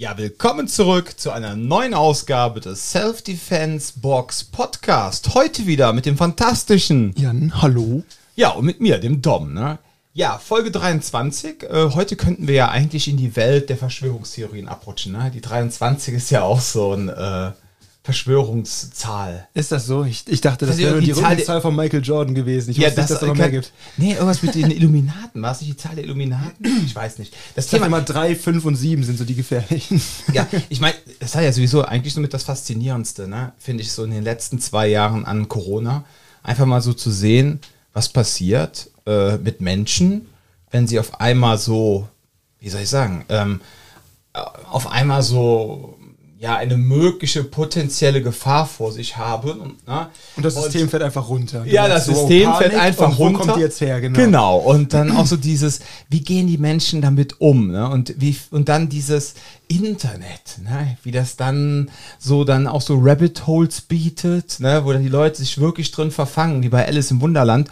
Ja, willkommen zurück zu einer neuen Ausgabe des Self-Defense Box Podcast. Heute wieder mit dem fantastischen Jan, hallo. Ja, und mit mir, dem Dom, ne? Ja, Folge 23. Äh, heute könnten wir ja eigentlich in die Welt der Verschwörungstheorien abrutschen, ne? Die 23 ist ja auch so ein äh, Verschwörungszahl. Ist das so? Ich, ich dachte, das Also wäre nur die die Zahl von Michael Jordan gewesen. Ich wusste nicht, dass es noch mehr gibt. Nee, irgendwas mit den Illuminaten. War es nicht die Zahl der Illuminaten? Ich weiß nicht. Das Ich Thema, immer drei, fünf und sieben sind so die gefährlichen. ja, ich meine, das war ja sowieso eigentlich somit das Faszinierendste, ne? finde ich so in den letzten zwei Jahren an Corona. Einfach mal so zu sehen, was passiert äh, mit Menschen, wenn sie auf einmal so, wie soll ich sagen, ähm, äh, auf einmal so ja eine mögliche potenzielle Gefahr vor sich haben. Und, ne? Und das System fällt einfach runter. Ja, das So, System Panik, fällt einfach und wo runter. kommt die jetzt her? Genau. Genau. Und dann auch so dieses, wie gehen die Menschen damit um? Ne? Und wie und dann dieses Internet, ne? wie das dann so dann auch so Rabbit Holes bietet, ne? wo dann die Leute sich wirklich drin verfangen, wie bei Alice im Wunderland.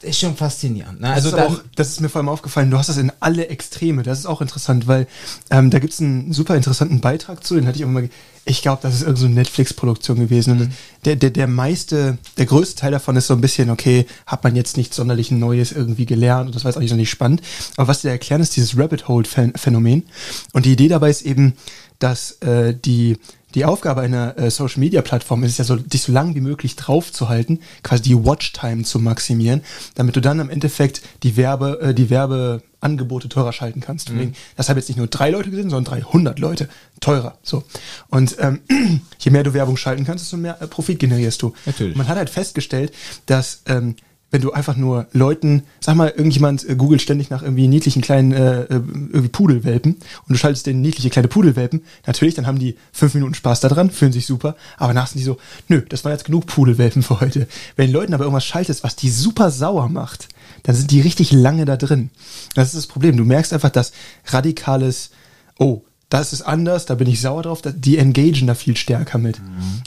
Das ist schon faszinierend. Ne? Also das, ist auch, das ist mir vor allem aufgefallen, du hast das in alle Extreme. Das ist auch interessant, weil ähm, da gibt es einen super interessanten Beitrag zu, den hatte ich irgendwann mal. Ich glaube, das ist irgendeine so eine Netflix-Produktion gewesen. Mhm. Und der, der, der meiste, der größte Teil davon ist so ein bisschen, okay, hat man jetzt nichts sonderlich Neues irgendwie gelernt und das war jetzt auch nicht so nicht spannend. Aber was die da erklären, ist dieses Rabbit Hole-Phänomen. Und die Idee dabei ist eben, dass äh, die die Aufgabe einer äh, Social Media Plattform ist es ja so, dich so lange wie möglich drauf zu halten, quasi die Watchtime zu maximieren, damit du dann im Endeffekt die Werbe, äh, die Werbeangebote teurer schalten kannst. Deswegen, das haben jetzt nicht nur drei Leute gesehen, sondern 300 Leute teurer. So und ähm, je mehr du Werbung schalten kannst, desto mehr äh, Profit generierst du. Natürlich. Man hat halt festgestellt, dass ähm, wenn du einfach nur Leuten, sag mal, irgendjemand äh, googelt ständig nach irgendwie niedlichen kleinen äh, äh, irgendwie Pudelwelpen und du schaltest denen niedliche kleine Pudelwelpen, natürlich, dann haben die fünf Minuten Spaß daran, fühlen sich super, aber nachher sind die so, nö, das waren jetzt genug Pudelwelpen für heute. Wenn Leuten aber irgendwas schaltest, was die super sauer macht, dann sind die richtig lange da drin. Das ist das Problem. Du merkst einfach, dass radikales, oh, das ist anders, da bin ich sauer drauf, die engagen da viel stärker mit.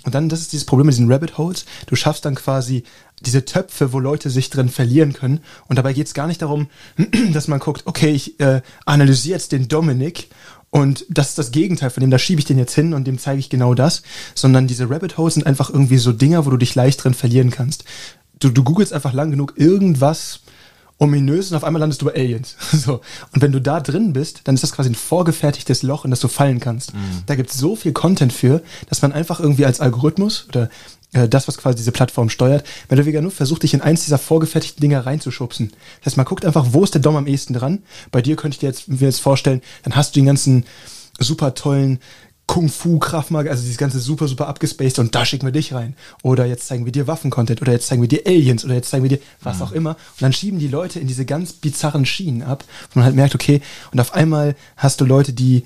Und dann, das ist dieses Problem mit diesen Rabbit Holes, du schaffst dann quasi diese Töpfe, wo Leute sich drin verlieren können. Und dabei geht es gar nicht darum, dass man guckt, okay, ich äh, analysiere jetzt den Dominik und das ist das Gegenteil von dem, da schiebe ich den jetzt hin und dem zeige ich genau das, sondern diese Rabbit Holes sind einfach irgendwie so Dinger, wo du dich leicht drin verlieren kannst. Du, du googelst einfach lang genug irgendwas, ominös und auf einmal landest du bei Aliens. So. Und wenn du da drin bist, dann ist das quasi ein vorgefertigtes Loch, in das du fallen kannst. Da gibt es so viel Content für, dass man einfach irgendwie als Algorithmus oder äh, das, was quasi diese Plattform steuert, mehr oder weniger nur versucht, dich in eins dieser vorgefertigten Dinger reinzuschubsen. Das heißt, man guckt einfach, wo ist der Dom am ehesten dran. Bei dir könnte ich dir jetzt, mir jetzt vorstellen, dann hast du den ganzen super tollen Kung Fu, Kraftmager, also dieses ganze super, super abgespaced und da schicken wir dich rein. Oder jetzt zeigen wir dir Waffen-Content oder jetzt zeigen wir dir Aliens oder jetzt zeigen wir dir was auch immer. Und dann schieben die Leute in diese ganz bizarren Schienen ab, wo man halt merkt, okay, und auf einmal hast du Leute, die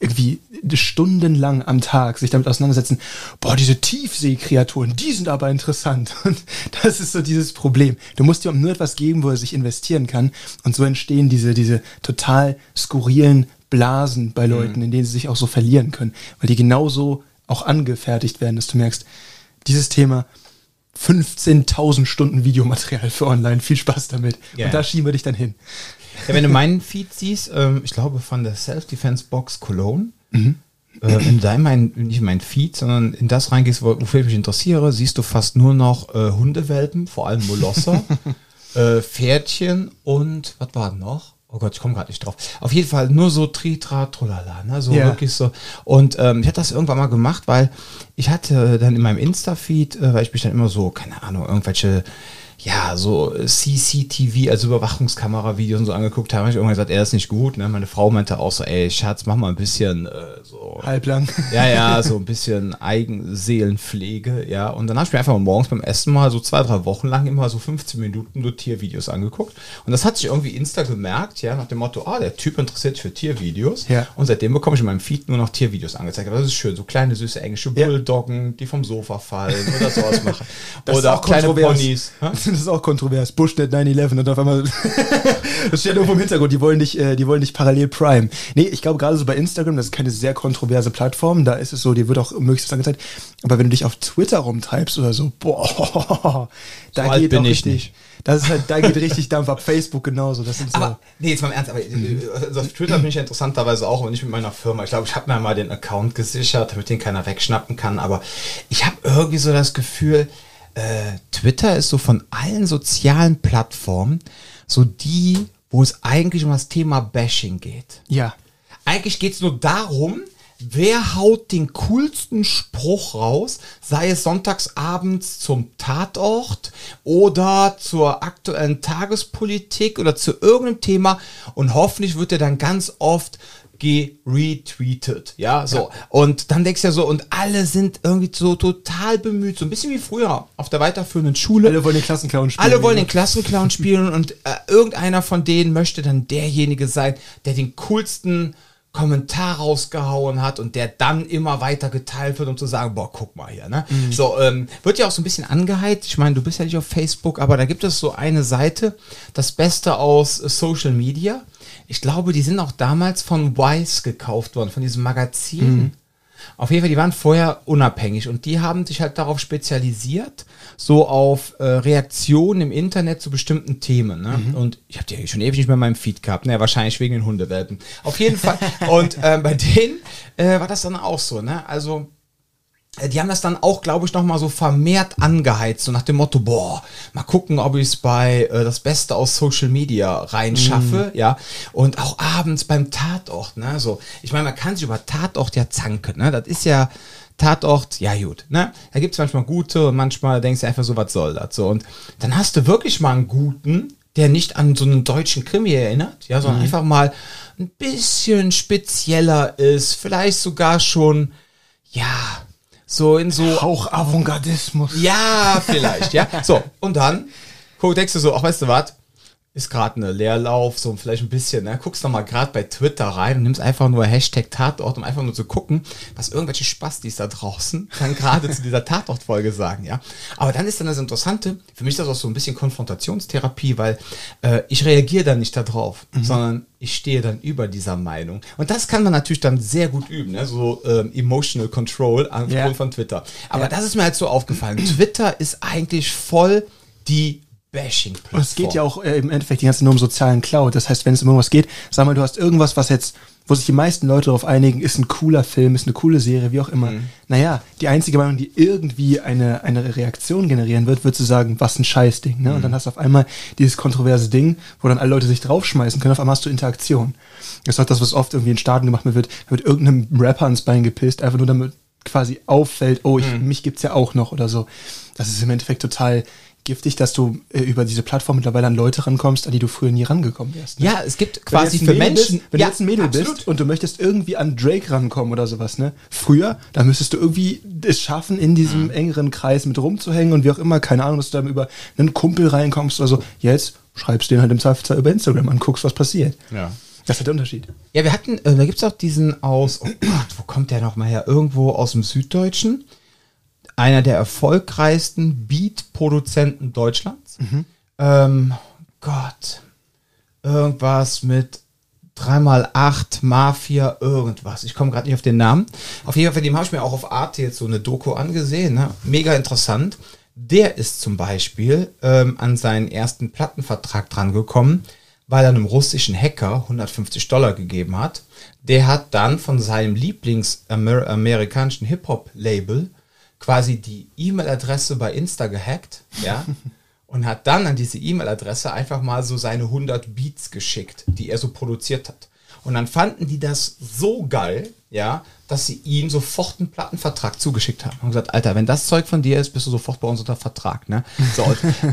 irgendwie stundenlang am Tag sich damit auseinandersetzen, boah, diese Tiefseekreaturen, die sind aber interessant. Und das ist so dieses Problem. Du musst dir nur etwas geben, wo er sich investieren kann. Und so entstehen diese, diese total skurrilen Blasen bei Leuten, in denen sie sich auch so verlieren können. Weil die genauso auch angefertigt werden, dass du merkst, dieses Thema 15.000 Stunden Videomaterial für online, viel Spaß damit. Ja. Und da schieben wir dich dann hin. ja, wenn du meinen Feed siehst, ähm, ich glaube von der Self-Defense Box Cologne, Mhm. äh, wenn du da in mein, nicht in mein Feed, sondern in das reingehst, wo- wofür ich mich interessiere, siehst du fast nur noch äh, Hundewelpen, vor allem Molosser, äh, Pferdchen und was war noch? Oh Gott, ich komme gerade nicht drauf. Auf jeden Fall nur so Tritra, Trolala, ne? So Ja. wirklich so. Und ähm, ich hatte das irgendwann mal gemacht, weil ich hatte dann in meinem Insta-Feed, äh, weil ich mich dann immer so, keine Ahnung, irgendwelche ja, so CCTV, also Überwachungskamera-Videos und so angeguckt habe, habe ich irgendwann gesagt, er ist nicht gut. Ne? Meine Frau meinte auch so, ey, Schatz, mach mal ein bisschen äh, so Halblang. ja, ja, so ein bisschen Eigenseelenpflege, ja. Und dann habe ich mir einfach mal morgens beim Essen mal so zwei, drei Wochen lang immer so 15 Minuten nur Tiervideos angeguckt. Und das hat sich irgendwie Insta gemerkt, ja, nach dem Motto, ah, der Typ interessiert sich für Tiervideos. Ja. Und seitdem bekomme ich in meinem Feed nur noch Tiervideos angezeigt. Aber das ist schön, so kleine, süße englische Ja. Bulldoggen, die vom Sofa fallen oder sowas machen. Das oder auch kleine. Ponys. Das ist auch kontrovers. Bushnet 9-11 und auf einmal, das steht irgendwo im Hintergrund, die wollen nicht, äh, die wollen nicht parallel Prime. Nee, ich glaube gerade so bei Instagram, das ist keine sehr kontroverse Plattform, da ist es so, die wird auch möglichst angezeigt. Aber wenn du dich auf Twitter rumtreibst oder so, boah, da alt geht bin richtig, nicht. das ist halt, da geht richtig Dampf ab. Facebook genauso, das sind so. Aber, nee, jetzt mal im Ernst, aber äh, also auf Twitter bin ich ja interessanterweise auch, aber nicht mit meiner Firma. Ich glaube, ich habe mir mal den Account gesichert, damit den keiner wegschnappen kann, aber ich habe irgendwie so das Gefühl, äh, Twitter ist so von allen sozialen Plattformen so die, wo es eigentlich um das Thema Bashing geht. ja. Eigentlich geht es nur darum, wer haut den coolsten Spruch raus, sei es sonntagsabends zum Tatort oder zur aktuellen Tagespolitik oder zu irgendeinem Thema und hoffentlich wird er dann ganz oft geretweetet, ja, so. Und dann denkst du ja so, und alle sind irgendwie so total bemüht, so ein bisschen wie früher auf der weiterführenden Schule. Alle wollen den Klassenclown spielen. Alle wollen den Klassenclown spielen und äh, irgendeiner von denen möchte dann derjenige sein, der den coolsten Kommentar rausgehauen hat und der dann immer weiter geteilt wird, um zu sagen, boah, guck mal hier, ne? So, ähm, wird ja auch so ein bisschen angeheizt. Ich meine, du bist ja nicht auf Facebook, aber da gibt es so eine Seite, das Beste aus Social Media. Ich glaube, die sind auch damals von Vice gekauft worden, von diesem Magazin. Auf jeden Fall, die waren vorher unabhängig und die haben sich halt darauf spezialisiert, so auf äh, Reaktionen im Internet zu bestimmten Themen. Ne? Und ich habe die schon ewig nicht mehr in meinem Feed gehabt, ne? wahrscheinlich wegen den Hundewelpen. Auf jeden Fall. Und ähm, bei denen äh, war das dann auch so. Ne? Also äh, die haben das dann auch, glaube ich, nochmal so vermehrt angeheizt, so nach dem Motto, boah, mal gucken, ob ich es bei äh, das Beste aus Social Media reinschaffe, ja. Und auch abends beim Tatort, ne? So, ich meine, man kann sich über Tatort ja zanken, ne? Das ist ja Tatort, ja gut, ne? Da gibt's manchmal gute und manchmal denkst du einfach so, was soll das? So, und dann hast du wirklich mal einen guten, der nicht an so einen deutschen Krimi erinnert, ja, sondern einfach mal ein bisschen spezieller ist, vielleicht sogar schon, ja, so in so Hauch Avantgardismus. ja, vielleicht, ja. So, und dann guck, denkst du so, ach, weißt du was? Ist gerade eine Leerlauf, so vielleicht ein bisschen, ne? Guckst noch mal gerade bei Twitter rein und nimmst einfach nur Hashtag Tatort, um einfach nur zu gucken, was irgendwelche Spastis da draußen dann gerade zu dieser Tatort-Folge sagen, ja. Aber dann ist dann das Interessante, für mich ist das auch so ein bisschen Konfrontationstherapie, weil äh, ich reagiere dann nicht darauf, sondern ich stehe dann über dieser Meinung. Und das kann man natürlich dann sehr gut üben, ne? so ähm, Emotional Control aufgrund Ja. von Twitter. Aber Ja. das ist mir halt so aufgefallen. Twitter ist eigentlich voll die Bashing-Plattform. Es geht ja auch äh, im Endeffekt die ganze nur um sozialen Cloud. Das heißt, wenn es um irgendwas geht, sag mal, du hast irgendwas, was jetzt, wo sich die meisten Leute darauf einigen, ist ein cooler Film, ist eine coole Serie, wie auch immer. Naja, die einzige Meinung, die irgendwie eine, eine Reaktion generieren wird, wird zu sagen, was ein Scheißding. Ne? Und dann hast du auf einmal dieses kontroverse Ding, wo dann alle Leute sich draufschmeißen können, auf einmal hast du Interaktion. Das ist auch das, was oft irgendwie in Staaten gemacht wird, da wird irgendeinem Rapper ins Bein gepisst, einfach nur damit quasi auffällt, oh, ich, mich gibt's ja auch noch oder so. Das ist im Endeffekt total giftig, dass du äh, über diese Plattform mittlerweile an Leute rankommst, an die du früher nie rangekommen wärst. ne? Ja, es gibt quasi für Menschen. Bist, wenn ja, du jetzt ein Mädel absolut. bist und du möchtest irgendwie an Drake rankommen oder sowas, ne? Früher, da müsstest du irgendwie es schaffen, in diesem Mhm. engeren Kreis mit rumzuhängen und wie auch immer, keine Ahnung, dass du dann über einen Kumpel reinkommst oder so. Jetzt schreibst du den halt im Zweifelsfall über Instagram an, guckst, was passiert. Ja. Das ist halt der Unterschied. Ja, wir hatten, äh, da gibt's auch diesen aus, oh Gott, wo kommt der nochmal her? Irgendwo aus dem Süddeutschen. Einer der erfolgreichsten Beat-Produzenten Deutschlands. Ähm, Gott. Irgendwas mit 3x8, Mafia, irgendwas. Ich komme gerade nicht auf den Namen. Auf jeden Fall, dem habe ich mir auch auf Arte jetzt so eine Doku angesehen. Ne? Mega interessant. Der ist zum Beispiel ähm, an seinen ersten Plattenvertrag drangekommen, weil er einem russischen Hacker 150 Dollar gegeben hat. Der hat dann von seinem Lieblings-amerikanischen Hip-Hop-Label quasi die E-Mail-Adresse bei Insta gehackt, ja, und hat dann an diese E-Mail-Adresse einfach mal so seine 100 Beats geschickt, die er so produziert hat. Und dann fanden die das so geil, ja, dass sie ihm sofort einen Plattenvertrag zugeschickt haben. Und gesagt, Alter, wenn das Zeug von dir ist, bist du sofort bei uns unter Vertrag, ne? So,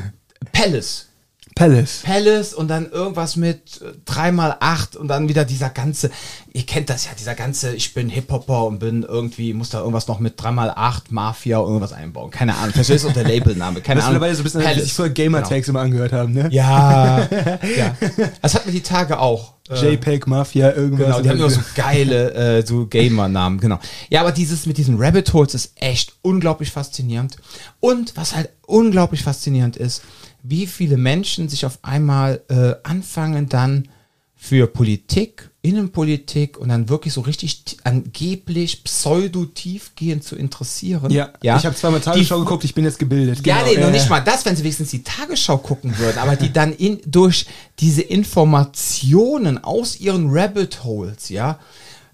Palace, Palace. Palace und dann irgendwas mit äh, 3x8 und dann wieder dieser ganze, ihr kennt das ja, dieser ganze, ich bin Hip-Hopper und bin irgendwie, muss da irgendwas noch mit 3x8, Mafia irgendwas einbauen. Keine Ahnung, das ist unter Labelname, keine Das Ahnung. mittlerweile so ein bisschen, Palace. sich früher Gamer-Tags immer angehört haben, ne? Ja, ja. Das hat mir die Tage auch. Äh, JPEG, Mafia, irgendwas. Genau, die haben immer so geile äh, so Gamer-Namen, genau. Ja, aber dieses mit diesen Rabbit Holes ist echt unglaublich faszinierend. Und was halt unglaublich faszinierend ist, wie viele Menschen sich auf einmal äh, anfangen dann für Politik, Innenpolitik und dann wirklich so richtig angeblich pseudo-tiefgehend zu interessieren. Ja, ich habe zweimal Tagesschau geguckt, ich bin jetzt gebildet. Ja, Genau, nee, noch äh, nicht mal das, wenn sie wenigstens die Tagesschau gucken würden, aber die dann in, durch diese Informationen aus ihren Rabbit Holes, ja,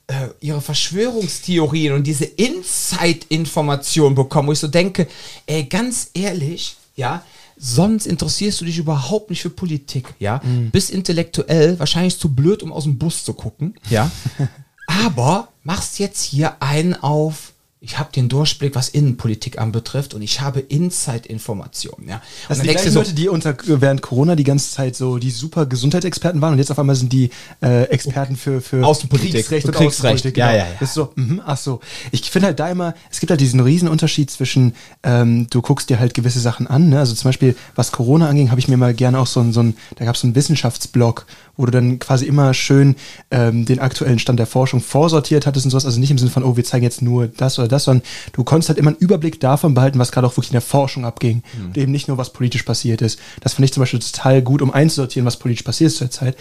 äh, ihre Verschwörungstheorien und diese Inside-Informationen bekommen, wo ich so denke, ey, ganz ehrlich, ja, sonst interessierst du dich überhaupt nicht für Politik, ja, bist intellektuell wahrscheinlich zu blöd, um aus dem Bus zu gucken, ja, aber machst jetzt hier einen auf, ich habe den Durchblick, was Innenpolitik anbetrifft und ich habe Inside-Informationen, ja. Das sind die gleichen Leute, die unter, während Corona die ganze Zeit so die super Gesundheitsexperten waren und jetzt auf einmal sind die äh, Experten für, für Außenpolitik Kriegsrecht und und Kriegsrecht. Außenpolitik. Ja, genau. ja, ja. Das ist so, mhm, ach so. Ich finde halt da immer, es gibt halt diesen riesen Unterschied zwischen, ähm, du guckst dir halt gewisse Sachen an, ne? also zum Beispiel, was Corona anging, habe ich mir mal gerne auch so ein, so ein da gab es so einen Wissenschaftsblog, wo du dann quasi immer schön ähm, den aktuellen Stand der Forschung vorsortiert hattest und sowas, also nicht im Sinne von, oh, wir zeigen jetzt nur das oder das, sondern du konntest halt immer einen Überblick davon behalten, was gerade auch wirklich in der Forschung abging und eben nicht nur, was politisch passiert ist. Das fand ich zum Beispiel total gut, um einzusortieren, was politisch passiert ist zur Zeit.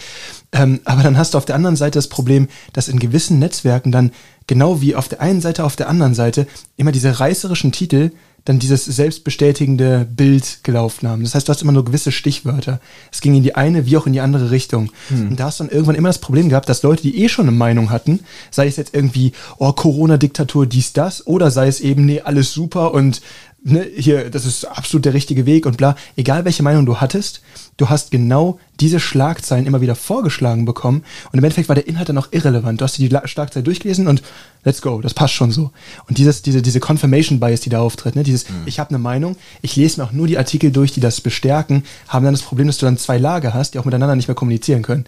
Ähm, aber dann hast du auf der anderen Seite das Problem, dass in gewissen Netzwerken dann genau wie auf der einen Seite, auf der anderen Seite immer diese reißerischen Titel dann dieses selbstbestätigende Bild gelaufen haben. Das heißt, du hast immer nur gewisse Stichwörter. Es ging in die eine wie auch in die andere Richtung. Und da hast du dann irgendwann immer das Problem gehabt, dass Leute, die eh schon eine Meinung hatten, sei es jetzt irgendwie, oh, Corona-Diktatur, dies, das, oder sei es eben, nee, alles super und ne, hier, das ist absolut der richtige Weg und bla. Egal welche Meinung du hattest, du hast genau diese Schlagzeilen immer wieder vorgeschlagen bekommen und im Endeffekt war der Inhalt dann auch irrelevant. Du hast dir die La- Schlagzeile durchgelesen und let's go, das passt schon so. Und dieses, diese, diese Confirmation Bias, die da auftritt, ne, dieses, ich habe eine Meinung, ich lese mir auch nur die Artikel durch, die das bestärken, haben dann das Problem, dass du dann zwei Lager hast, die auch miteinander nicht mehr kommunizieren können.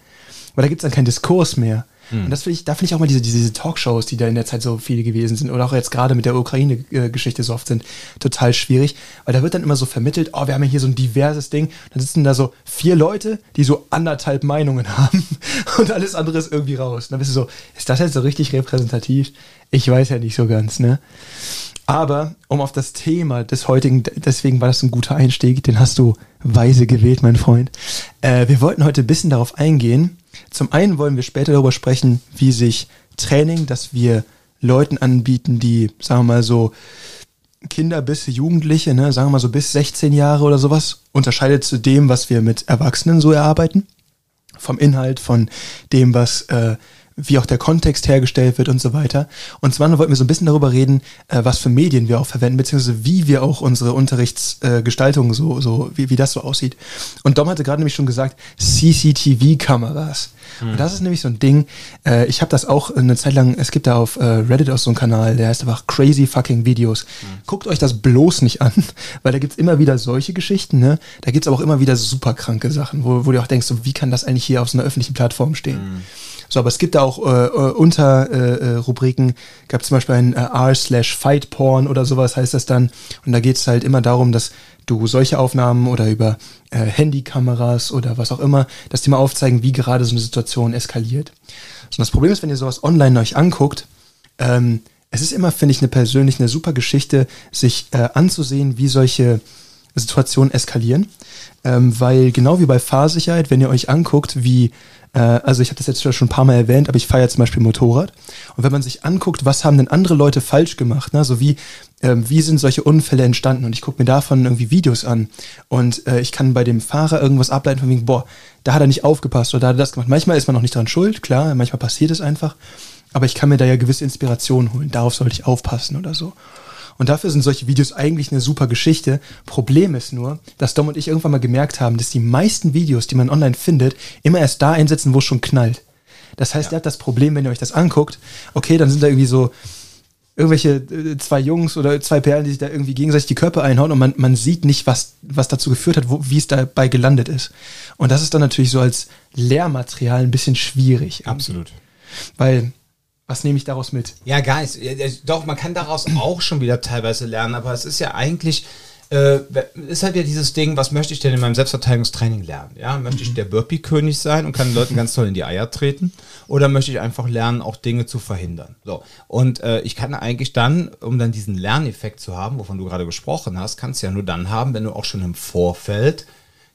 Weil da gibt's dann keinen Diskurs mehr. Und das finde ich, da finde ich auch mal diese, diese, diese Talkshows, die da in der Zeit so viele gewesen sind, oder auch jetzt gerade mit der Ukraine-Geschichte so oft sind, total schwierig. Weil da wird dann immer so vermittelt, oh, wir haben ja hier so ein diverses Ding. Dann sitzen da so vier Leute, die so anderthalb Meinungen haben und alles andere ist irgendwie raus. Und dann bist du so, ist das jetzt so richtig repräsentativ? Ich weiß ja nicht so ganz, ne? Aber um auf das Thema des heutigen, deswegen war das ein guter Einstieg, den hast du weise gewählt, mein Freund. Äh, wir wollten heute ein bisschen darauf eingehen. Zum einen wollen wir später darüber sprechen, wie sich Training, das wir Leuten anbieten, die, sagen wir mal so, Kinder bis Jugendliche, ne, sagen wir mal so bis 16 Jahre oder sowas, unterscheidet zu dem, was wir mit Erwachsenen so erarbeiten. Vom Inhalt, von dem, was, äh, wie auch der Kontext hergestellt wird und so weiter. Und zwar wollten wir so ein bisschen darüber reden, äh, was für Medien wir auch verwenden, beziehungsweise wie wir auch unsere Unterrichtsgestaltung äh, so, so, wie, wie das so aussieht. Und Dom hatte gerade nämlich schon gesagt, CCTV-Kameras. Und das ist nämlich so ein Ding, äh, ich habe das auch eine Zeit lang, es gibt da auf äh, Reddit auch so einen Kanal, der heißt einfach Crazy Fucking Videos. Guckt euch das bloß nicht an, weil da gibt's immer wieder solche Geschichten, ne? Da gibt's aber auch immer wieder super kranke Sachen, wo, wo du auch denkst, so, wie kann das eigentlich hier auf so einer öffentlichen Plattform stehen? So, aber es gibt da auch äh, äh, unter äh, äh, Rubriken, gab zum Beispiel ein äh, r slash Fight Porn oder sowas heißt das dann. Und da geht's halt immer darum, dass du solche Aufnahmen oder über äh, Handykameras oder was auch immer, dass die mal aufzeigen, wie gerade so eine Situation eskaliert. So, und das Problem ist, wenn ihr sowas online euch anguckt, ähm, es ist immer, finde ich, eine persönlich eine super Geschichte, sich äh, anzusehen, wie solche Situationen eskalieren. Ähm, weil genau wie bei Fahrsicherheit, wenn ihr euch anguckt, wie, äh, also ich habe das jetzt schon ein paar Mal erwähnt, aber ich fahre ja zum Beispiel Motorrad. Und wenn man sich anguckt, was haben denn andere Leute falsch gemacht, ne? so wie, ähm, wie sind solche Unfälle entstanden und ich gucke mir davon irgendwie Videos an und äh, ich kann bei dem Fahrer irgendwas ableiten von wegen, boah, da hat er nicht aufgepasst oder da hat er das gemacht. Manchmal ist man auch nicht dran schuld, klar, manchmal passiert es einfach, aber ich kann mir da ja gewisse Inspiration holen, darauf sollte ich aufpassen oder so. Und dafür sind solche Videos eigentlich eine super Geschichte. Problem ist nur, dass Dom und ich irgendwann mal gemerkt haben, dass die meisten Videos, die man online findet, immer erst da einsetzen, wo es schon knallt. Das heißt, ihr habt das Problem, wenn ihr euch das anguckt, okay, dann sind da irgendwie so irgendwelche äh, zwei Jungs oder zwei Perlen, die sich da irgendwie gegenseitig die Köpfe einhauen und man, man sieht nicht, was, was dazu geführt hat, wo, wie es dabei gelandet ist. Und das ist dann natürlich so als Lehrmaterial ein bisschen schwierig. Absolut. Weil, was nehme ich daraus mit? Ja, ja, ja, doch, man kann daraus auch schon wieder teilweise lernen, aber es ist ja eigentlich, äh, ist halt ja dieses Ding, was möchte ich denn in meinem Selbstverteidigungstraining lernen? Ja, möchte ich der Burpee-König sein und kann den Leuten ganz toll in die Eier treten? Oder möchte ich einfach lernen, auch Dinge zu verhindern? So. Und äh, ich kann eigentlich dann, um dann diesen Lerneffekt zu haben, wovon du gerade gesprochen hast, kannst du ja nur dann haben, wenn du auch schon im Vorfeld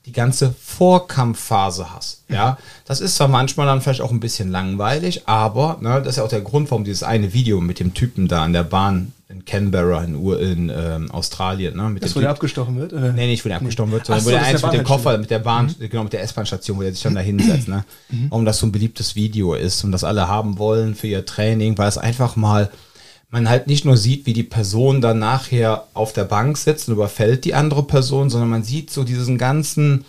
die ganze Vorkampfphase hast. Ja, das ist zwar manchmal dann vielleicht auch ein bisschen langweilig, aber ne, das ist ja auch der Grund, warum dieses eine Video mit dem Typen da an der Bahn in Canberra in, Ur in ähm, Australien, ne, mit Das, wo der abgestochen wird? Oder? Nee, nicht, wo der abgestochen wird, sondern Ach wo so, der eins mit dem Koffer, mit der Bahn, Mhm. genau, mit der S-Bahn-Station, wo der sich dann da hinsetzt, ne? Warum das so ein beliebtes Video ist und das alle haben wollen für ihr Training, weil es einfach mal, man halt nicht nur sieht, wie die Person dann nachher auf der Bank sitzt und überfällt die andere Person, sondern man sieht so diesen ganzen,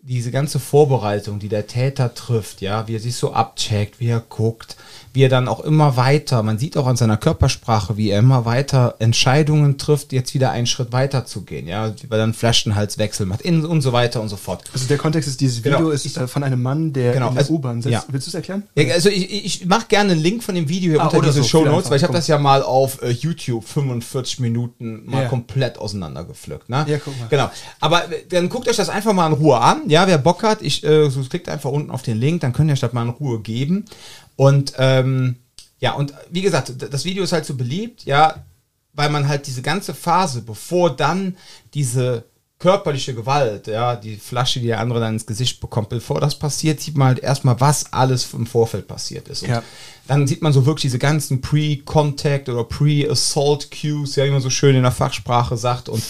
diese ganze Vorbereitung, die der Täter trifft, ja, wie er sich so abcheckt, wie er guckt, wie er dann auch immer weiter, man sieht auch an seiner Körpersprache, wie er immer weiter Entscheidungen trifft, jetzt wieder einen Schritt weiter zu gehen, ja, wie er dann Flaschenhalswechsel macht in, und so weiter und so fort. Also der Kontext ist, dieses Video Genau. ist äh, von einem Mann, der Genau, in der also- U-Bahn sitzt. ja. Willst du es erklären? Ja, also ich, ich mache gerne einen Link von dem Video hier Ah, unter oder diese so, Show Notes, weil ich habe das ja mal auf äh, YouTube 45 Minuten mal Ja. komplett auseinandergepflückt. Ne? Ja, guck mal. Genau. Aber äh, dann guckt euch das einfach mal in Ruhe an. Ja, wer Bock hat, ich äh, so klickt einfach unten auf den Link, dann könnt ihr euch das mal in Ruhe geben. Und ähm, ja, und wie gesagt, das Video ist halt so beliebt, ja, weil man halt diese ganze Phase, bevor dann diese körperliche Gewalt, ja, die Flasche, die der andere dann ins Gesicht bekommt, bevor das passiert, sieht man halt erstmal, was alles im Vorfeld passiert ist. Und Ja. dann sieht man so wirklich diese ganzen Pre-Contact oder Pre-Assault Cues, ja, wie man so schön in der Fachsprache sagt. Und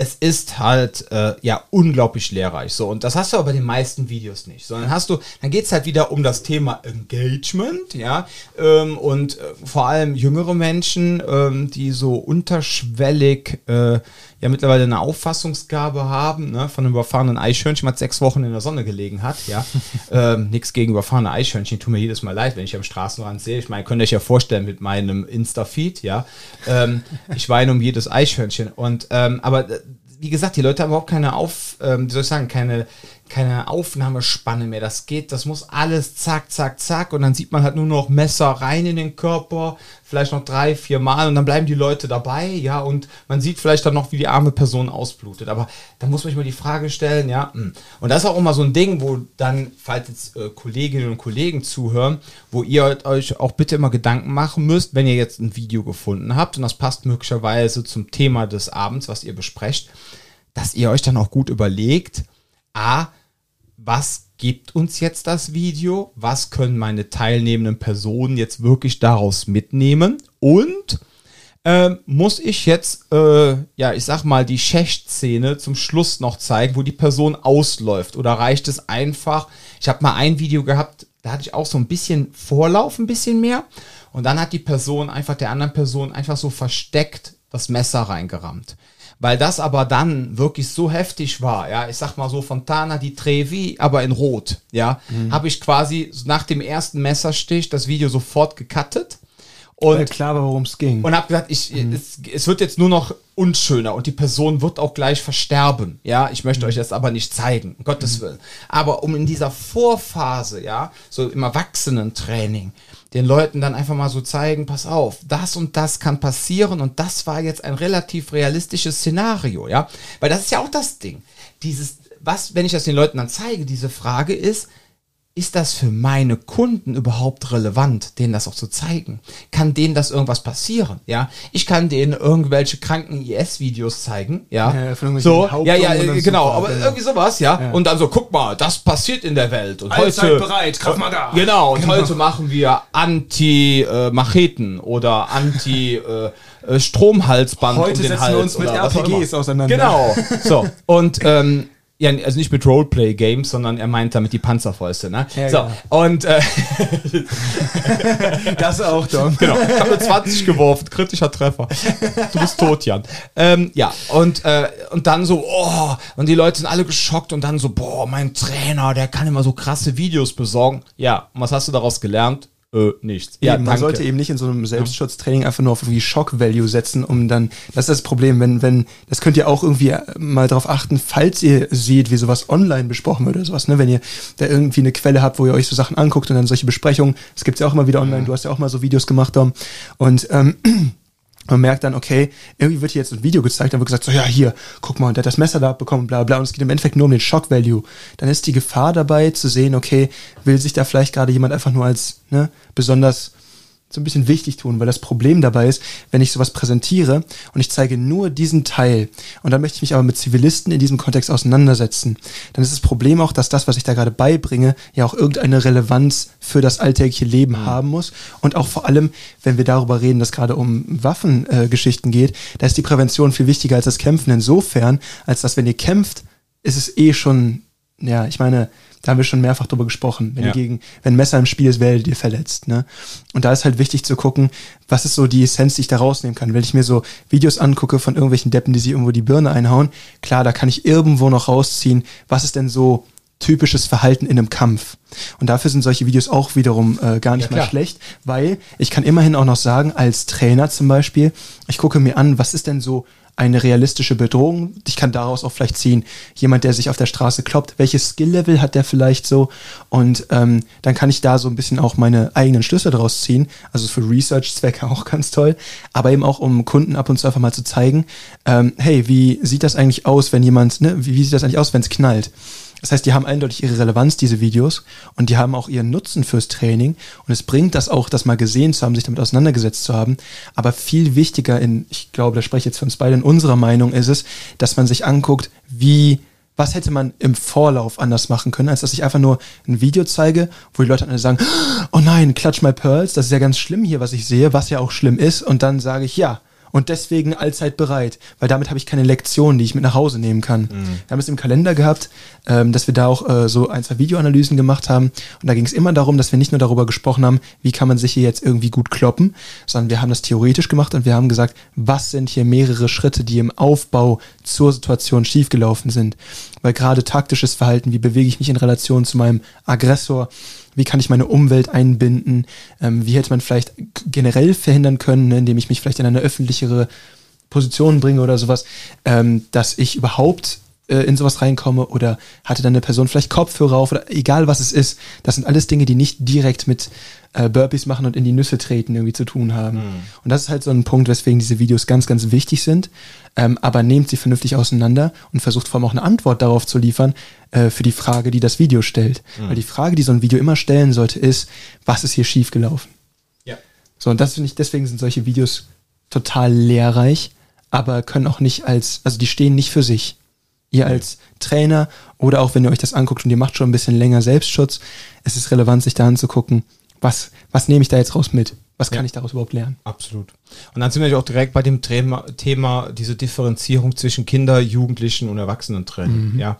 es ist halt äh, ja unglaublich lehrreich. So, und das hast du aber bei den meisten Videos nicht. Sondern hast du, dann geht's halt wieder um das Thema Engagement, ja, ähm, und äh, vor allem jüngere Menschen, ähm, die so unterschwellig äh, ja mittlerweile eine Auffassungsgabe haben, ne, von einem überfahrenen Eichhörnchen, was sechs Wochen in der Sonne gelegen hat, ja. ähm, Nichts gegen überfahrene Eichhörnchen, tut mir jedes Mal leid, wenn ich am Straßenrand sehe. Ich meine, könnt ihr euch ja vorstellen mit meinem Insta-Feed, ja. Ähm, ich weine um jedes Eichhörnchen. Und ähm, aber äh, wie gesagt, die Leute haben überhaupt keine Auf, ähm, wie soll ich sagen, keine, keine Aufnahmespanne mehr. Das geht, das muss alles zack, zack, zack. Und dann sieht man halt nur noch Messer rein in den Körper, vielleicht noch drei, vier Mal und dann bleiben die Leute dabei, ja, und man sieht vielleicht dann noch, wie die arme Person ausblutet. Aber da muss man sich mal die Frage stellen, ja, hm. und das ist auch immer so ein Ding, wo dann, falls jetzt äh, Kolleginnen und Kollegen zuhören, wo ihr euch auch bitte immer Gedanken machen müsst, wenn ihr jetzt ein Video gefunden habt und das passt möglicherweise zum Thema des Abends, was ihr besprecht, dass ihr euch dann auch gut überlegt, a, was gibt uns jetzt das Video? Was können meine teilnehmenden Personen jetzt wirklich daraus mitnehmen? Und ähm, muss ich jetzt, äh, ja, ich sag mal, die Schächtszene zum Schluss noch zeigen, wo die Person ausläuft? Oder reicht es einfach? Ich habe mal ein Video gehabt, da hatte ich auch so ein bisschen Vorlauf, ein bisschen mehr. Und dann hat die Person einfach der anderen Person einfach so versteckt das Messer reingerammt. Weil das aber dann wirklich so heftig war, ja, ich sag mal so Fontana di Trevi, aber in Rot, ja, habe ich quasi nach dem ersten Messerstich das Video sofort gecuttet. Und Weil klar war, worum es ging. und habe gesagt, ich, es, es wird jetzt nur noch unschöner und die Person wird auch gleich versterben. Ja, ich möchte euch das aber nicht zeigen, um Gottes Willen. Aber um in dieser Vorphase, ja, so im Erwachsenentraining, den Leuten dann einfach mal so zeigen, pass auf, das und das kann passieren und das war jetzt ein relativ realistisches Szenario, ja. Weil das ist ja auch das Ding. Dieses, was, wenn ich das den Leuten dann zeige, diese Frage ist, ist das für meine Kunden überhaupt relevant, denen das auch zu zeigen? Kann denen das irgendwas passieren? Ja, ich kann denen irgendwelche kranken IS-Videos zeigen, ja, Ja, so, ja, ja, genau, so, aber ja. irgendwie sowas, ja? Ja. und dann so, guck mal, das passiert in der Welt und Allzeit heute, bereit, Krav Maga. genau, und Genau. heute machen wir Anti-Macheten oder Anti-Stromhalsband Heute um den setzen Hals wir uns mit RPGs auseinander. Genau, so, und, ähm, ja, also nicht mit Roleplay-Games, sondern er meint damit die Panzerfäuste, ne? Ja, so, genau. und äh, Das auch, Dom. genau, ich habe eine 20 geworfen, kritischer Treffer. Du bist tot, Jan. Ähm, ja, und, äh, und dann so, oh, und die Leute sind alle geschockt und dann so, boah, mein Trainer, der kann immer so krasse Videos besorgen. Ja, und was hast du daraus gelernt? Äh, nichts. Ja, eben, man sollte eben nicht in so einem Selbstschutztraining einfach nur auf irgendwie Shock-Value setzen, um dann, das ist das Problem, wenn, wenn, das könnt ihr auch irgendwie äh, mal drauf achten, falls ihr seht, wie sowas online besprochen wird oder sowas, ne, wenn ihr da irgendwie eine Quelle habt, wo ihr euch so Sachen anguckt und dann solche Besprechungen, das gibt's ja auch immer wieder online, du hast ja auch mal so Videos gemacht, Dom, und, ähm, man merkt dann, okay, irgendwie wird hier jetzt ein Video gezeigt, dann wird gesagt, so, ja, hier, guck mal, der hat das Messer da abbekommen, bla, bla, und es geht im Endeffekt nur um den Shock-Value. Dann ist die Gefahr dabei zu sehen, okay, will sich da vielleicht gerade jemand einfach nur als, ne, besonders so ein bisschen wichtig tun, weil das Problem dabei ist, wenn ich sowas präsentiere und ich zeige nur diesen Teil und dann möchte ich mich aber mit Zivilisten in diesem Kontext auseinandersetzen, dann ist das Problem auch, dass das, was ich da gerade beibringe, ja auch irgendeine Relevanz für das alltägliche Leben mhm. haben muss und auch vor allem, wenn wir darüber reden, dass gerade um Waffengeschichten äh, geht, da ist die Prävention viel wichtiger als das Kämpfen insofern, als dass wenn ihr kämpft, ist es eh schon, ja, ich meine, da haben wir schon mehrfach drüber gesprochen. Wenn, ja. gegen, wenn ein Messer im Spiel ist, werdet ihr verletzt. Ne? Und da ist halt wichtig zu gucken, was ist so die Essenz, die ich da rausnehmen kann. Wenn ich mir so Videos angucke von irgendwelchen Deppen, die sich irgendwo die Birne einhauen, klar, da kann ich irgendwo noch rausziehen, was ist denn so typisches Verhalten in einem Kampf. Und dafür sind solche Videos auch wiederum äh, gar nicht ja, mal schlecht, weil ich kann immerhin auch noch sagen, als Trainer zum Beispiel, ich gucke mir an, was ist denn so eine realistische Bedrohung. Ich kann daraus auch vielleicht ziehen, jemand, der sich auf der Straße kloppt, welches Skill-Level hat der vielleicht so? Und ähm, dann kann ich da so ein bisschen auch meine eigenen Schlüsse daraus ziehen. Also für Research-Zwecke auch ganz toll. Aber eben auch, um Kunden ab und zu einfach mal zu zeigen, ähm, hey, wie sieht das eigentlich aus, wenn jemand, ne, wie, wie sieht das eigentlich aus, wenn es knallt? Das heißt, die haben eindeutig ihre Relevanz, diese Videos, und die haben auch ihren Nutzen fürs Training. Und es bringt das auch, das mal gesehen zu haben, sich damit auseinandergesetzt zu haben. Aber viel wichtiger in, ich glaube, da spreche ich jetzt für uns beide, in unserer Meinung ist es, dass man sich anguckt, wie, was hätte man im Vorlauf anders machen können, als dass ich einfach nur ein Video zeige, wo die Leute alle sagen, oh nein, clutch my pearls, das ist ja ganz schlimm hier, was ich sehe, was ja auch schlimm ist. Und dann sage ich, ja, und deswegen allzeit bereit, weil damit habe ich keine Lektion, die ich mit nach Hause nehmen kann. Mhm. Wir haben es im Kalender gehabt, ähm, dass wir da auch äh, so ein, zwei Videoanalysen gemacht haben und da ging es immer darum, dass wir nicht nur darüber gesprochen haben, wie kann man sich hier jetzt irgendwie gut kloppen, sondern wir haben das theoretisch gemacht und wir haben gesagt, was sind hier mehrere Schritte, die im Aufbau zur Situation schiefgelaufen sind. Weil gerade taktisches Verhalten, wie bewege ich mich in Relation zu meinem Aggressor, wie kann ich meine Umwelt einbinden, ähm, wie hätte man vielleicht generell verhindern können, ne, indem ich mich vielleicht in eine öffentlichere Position bringe oder sowas, ähm, dass ich überhaupt äh, in sowas reinkomme oder hatte dann eine Person vielleicht Kopfhörer auf oder egal was es ist. Das sind alles Dinge, die nicht direkt mit äh, Burpees machen und in die Nüsse treten irgendwie zu tun haben. Mhm. Und das ist halt so ein Punkt, weswegen diese Videos ganz, ganz wichtig sind. Ähm, aber nehmt sie vernünftig auseinander und versucht vor allem auch eine Antwort darauf zu liefern äh, für die Frage, die das Video stellt. Mhm. Weil die Frage, die so ein Video immer stellen sollte, ist, was ist hier schiefgelaufen? Ja. So, und das finde ich, deswegen sind solche Videos total lehrreich, aber können auch nicht als, also die stehen nicht für sich. Ihr als Trainer oder auch wenn ihr euch das anguckt und ihr macht schon ein bisschen länger Selbstschutz, es ist relevant, sich da anzugucken, was, was nehme ich da jetzt raus mit? Was kann ja. ich daraus überhaupt lernen? Absolut. Und dann sind wir auch direkt bei dem Thema, Thema diese Differenzierung zwischen Kinder, Jugendlichen und Erwachsenentraining. Mhm. Ja.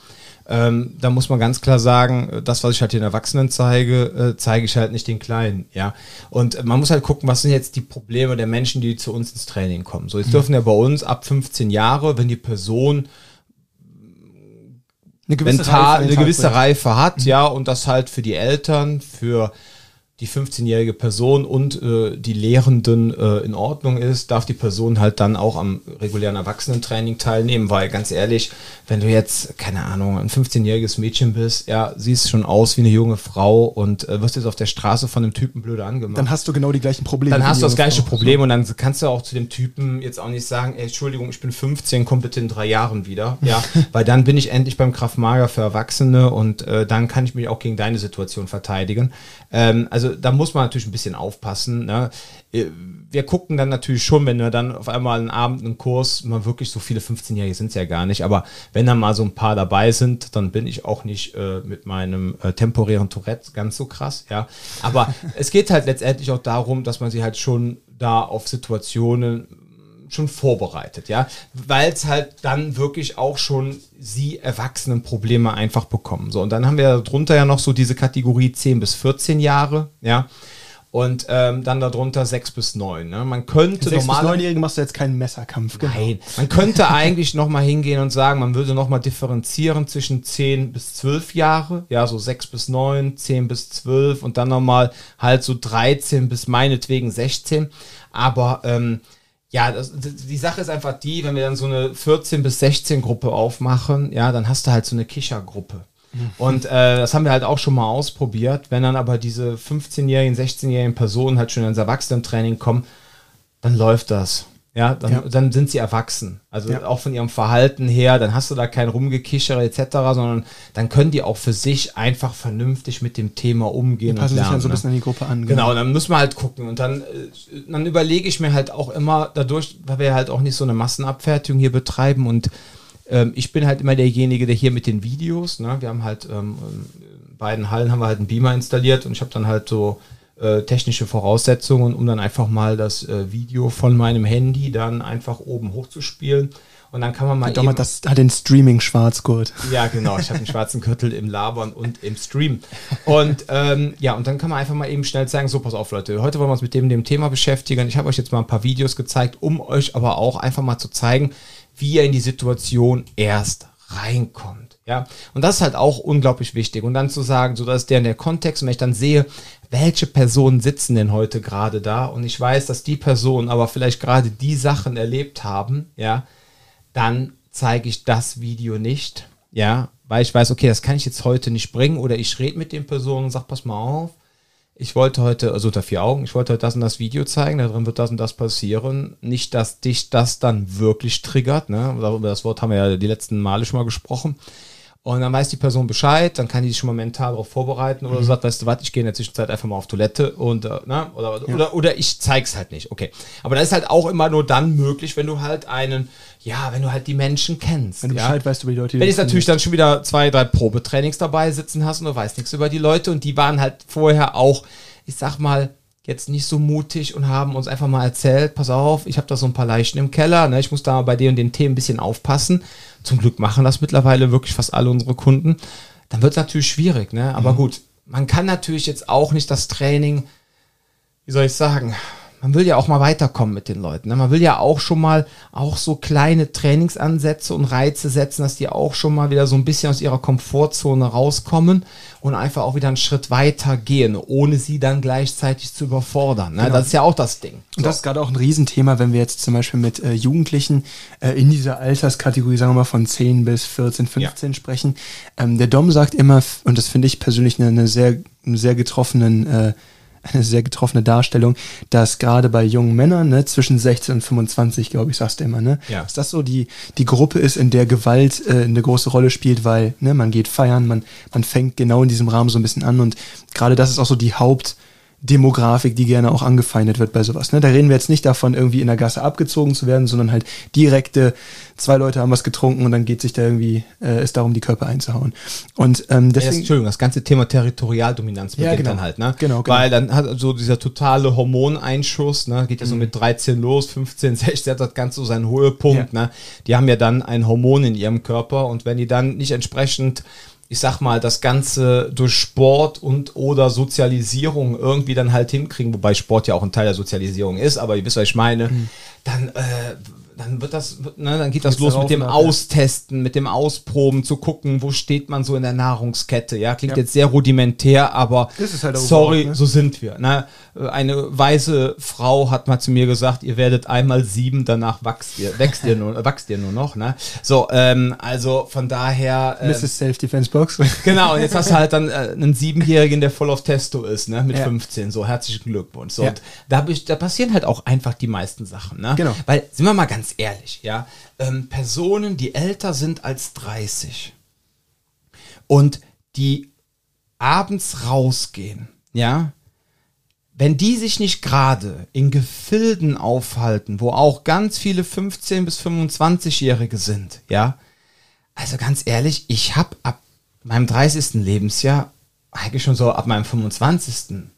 Ähm, da muss man ganz klar sagen, das, was ich halt den Erwachsenen zeige, äh, zeige ich halt nicht den Kleinen, ja. Und man muss halt gucken, was sind jetzt die Probleme der Menschen, die zu uns ins Training kommen. So, jetzt mhm. dürfen ja bei uns ab 15 Jahre, wenn die Person eine gewisse, mental, Reife, eine gewisse Reife hat, mhm. ja, und das halt für die Eltern, für die 15-jährige Person und äh, die Lehrenden äh, in Ordnung ist, darf die Person halt dann auch am regulären Erwachsenentraining teilnehmen, weil ganz ehrlich, wenn du jetzt, keine Ahnung, ein 15-jähriges Mädchen bist, ja, siehst schon aus wie eine junge Frau und äh, wirst jetzt auf der Straße von einem Typen blöde angemacht. Dann hast du genau die gleichen Probleme. Dann hast du das gleiche Frau. Problem und dann kannst du auch zu dem Typen jetzt auch nicht sagen, ey, Entschuldigung, ich bin 15, komm bitte in drei Jahren wieder, ja, weil dann bin ich endlich beim Kraftmager für Erwachsene und äh, dann kann ich mich auch gegen deine Situation verteidigen. Ähm, also da muss man natürlich ein bisschen aufpassen. Ne? Äh, wir gucken dann natürlich schon, wenn wir dann auf einmal einen Abend einen Kurs, mal wirklich so viele 15-Jährige sind es ja gar nicht, aber wenn da mal so ein paar dabei sind, dann bin ich auch nicht äh, mit meinem äh, temporären Tourette ganz so krass, ja. Aber es geht halt letztendlich auch darum, dass man sie halt schon da auf Situationen schon vorbereitet, ja, weil es halt dann wirklich auch schon sie Erwachsenenprobleme einfach bekommen. So, und dann haben wir darunter ja noch so diese Kategorie 10 bis 14 Jahre, ja. Und ähm, dann darunter 6 bis 9. Ne? Man könnte normal. 6 bis 9-Jährigen machst du jetzt keinen Messerkampf, genau. Nein, man könnte eigentlich nochmal hingehen und sagen, man würde nochmal differenzieren zwischen 10 bis 12 Jahre, ja, so 6 bis 9, 10 bis 12 und dann nochmal halt so 13 bis meinetwegen 16. Aber ähm, ja, das, die Sache ist einfach die, wenn wir dann so eine 14 bis 16 Gruppe aufmachen, ja, dann hast du halt so eine Kichergruppe. Mhm. Und äh, das haben wir halt auch schon mal ausprobiert. Wenn dann aber diese 15-jährigen, 16-jährigen Personen halt schon ins Erwachsenentraining kommen, dann läuft das. Ja, dann, Ja. dann sind sie erwachsen. Also Ja. auch von ihrem Verhalten her, dann hast du da kein Rumgekichere etc., sondern dann können die auch für sich einfach vernünftig mit dem Thema umgehen Passen sich dann so ein ne? bisschen an die Gruppe an. Genau, dann müssen wir halt gucken. Und dann, äh, dann überlege ich mir halt auch immer dadurch, weil wir halt auch nicht so eine Massenabfertigung hier betreiben und ähm, ich bin halt immer derjenige, der hier mit den Videos, ne, wir haben halt ähm, in beiden Hallen haben wir halt einen Beamer installiert und ich habe dann halt so äh, technische Voraussetzungen, um dann einfach mal das äh, Video von meinem Handy dann einfach oben hochzuspielen. Und dann kann man mal mal, das hat den Streaming-Schwarzgurt. ja, genau. Ich habe einen schwarzen Gürtel im Labern und im Stream. Und ähm, ja, und dann kann man einfach mal eben schnell sagen, so, pass auf, Leute, heute wollen wir uns mit dem, dem Thema beschäftigen. Ich habe euch jetzt mal ein paar Videos gezeigt, um euch aber auch einfach mal zu zeigen, wie ihr in die Situation erst reinkommt. Ja, und das ist halt auch unglaublich wichtig. Und dann zu sagen, so dass der, der Kontext, wenn ich dann sehe, welche Personen sitzen denn heute gerade da und ich weiß, dass die Personen aber vielleicht gerade die Sachen erlebt haben, ja, dann zeige ich das Video nicht, ja, weil ich weiß, okay, das kann ich jetzt heute nicht bringen oder ich rede mit den Personen und sage, pass mal auf, ich wollte heute, also unter vier Augen, ich wollte heute das und das Video zeigen, da drin wird das und das passieren. Nicht, dass dich das dann wirklich triggert, ne? Über das Wort haben wir ja die letzten Male schon mal gesprochen. Und dann weiß die Person Bescheid, dann kann die sich schon mal mental darauf vorbereiten oder sagt, weißt du was, ich gehe in der Zwischenzeit einfach mal auf Toilette und äh, ne? oder, oder, oder ich zeig's halt nicht. Okay. Aber das ist halt auch immer nur dann möglich, wenn du halt einen, ja, wenn du halt die Menschen kennst. Wenn du ja? Bescheid weißt über die Leute, die Wenn du jetzt natürlich dann schon wieder zwei, drei Probetrainings dabei sitzen hast und du weißt nichts über die Leute und die waren halt vorher auch, ich sag mal, jetzt nicht so mutig und haben uns einfach mal erzählt, pass auf, ich habe da so ein paar Leichen im Keller, ne, ich muss da bei den und den Themen ein bisschen aufpassen. Zum Glück machen das mittlerweile wirklich fast alle unsere Kunden. Dann wird es natürlich schwierig, ne? Aber gut, man kann natürlich jetzt auch nicht das Training, wie soll ich sagen, man will ja auch mal weiterkommen mit den Leuten. Ne? Man will ja auch schon mal auch so kleine Trainingsansätze und Reize setzen, dass die auch schon mal wieder so ein bisschen aus ihrer Komfortzone rauskommen und einfach auch wieder einen Schritt weiter gehen, ohne sie dann gleichzeitig zu überfordern. Ne? Das ist ja auch das Ding. Und das ist gerade auch ein Riesenthema, wenn wir jetzt zum Beispiel mit äh, Jugendlichen äh, in dieser Alterskategorie, sagen wir mal von 10 bis 14, 15 sprechen. Ähm, der Dom sagt immer, und das finde ich persönlich eine, eine sehr, einen sehr getroffenen, äh, eine sehr getroffene Darstellung, dass gerade bei jungen Männern, ne, zwischen 16 und 25, glaube ich, sagst du immer, ne, Ja. dass das so die, die Gruppe ist, in der Gewalt äh, eine große Rolle spielt, weil ne, man geht feiern, man, man fängt genau in diesem Rahmen so ein bisschen an und gerade das ist auch so die Haupt- Demografik, die gerne auch angefeindet wird bei sowas. Ne? Da reden wir jetzt nicht davon, irgendwie in der Gasse abgezogen zu werden, sondern halt direkte, zwei Leute haben was getrunken und dann geht sich da irgendwie, äh, es darum, die Körper einzuhauen. Und ähm, Ja, deswegen, Entschuldigung, das ganze Thema Territorialdominanz beginnt Ja, genau. dann halt, ne? Genau, genau. Weil dann hat so dieser totale Hormoneinschuss, ne, geht ja Mhm. so mit 13 los, 15, 16 hat das Ganze so seinen Höhepunkt, ne? Die haben ja dann ein Hormon in ihrem Körper und wenn die dann nicht entsprechend ich sag mal, das Ganze durch Sport und oder Sozialisierung irgendwie dann halt hinkriegen, wobei Sport ja auch ein Teil der Sozialisierung ist, aber ihr wisst, was ich meine, Mhm. dann, äh, dann wird das, ne, dann geht das Geht's los mit dem. Austesten, mit dem Ausproben, zu gucken, wo steht man so in der Nahrungskette. Ja, klingt Ja. jetzt sehr rudimentär, aber halt sorry, ne? so sind wir. Ne? Eine weise Frau hat mal zu mir gesagt, ihr werdet einmal sieben, danach wächst ihr, wächst ihr nur, wächst ihr nur noch. Ne? So, ähm, also von daher. ähm, Mrs. Self-Defense-Box. Genau, und jetzt hast du halt dann äh, einen Siebenjährigen, der voll auf Testo ist, ne, mit Ja. 15. So, herzlichen Glückwunsch. So, Ja. und da, da passieren halt auch einfach die meisten Sachen, ne? Genau. Weil, sind wir mal ganz ehrlich, ja, ähm, Personen, die älter sind als 30 und die abends rausgehen, ja, wenn die sich nicht gerade in Gefilden aufhalten, wo auch ganz viele 15 bis 25-Jährige sind, ja, also ganz ehrlich, ich habe ab meinem 30. Lebensjahr, eigentlich schon so ab meinem 25.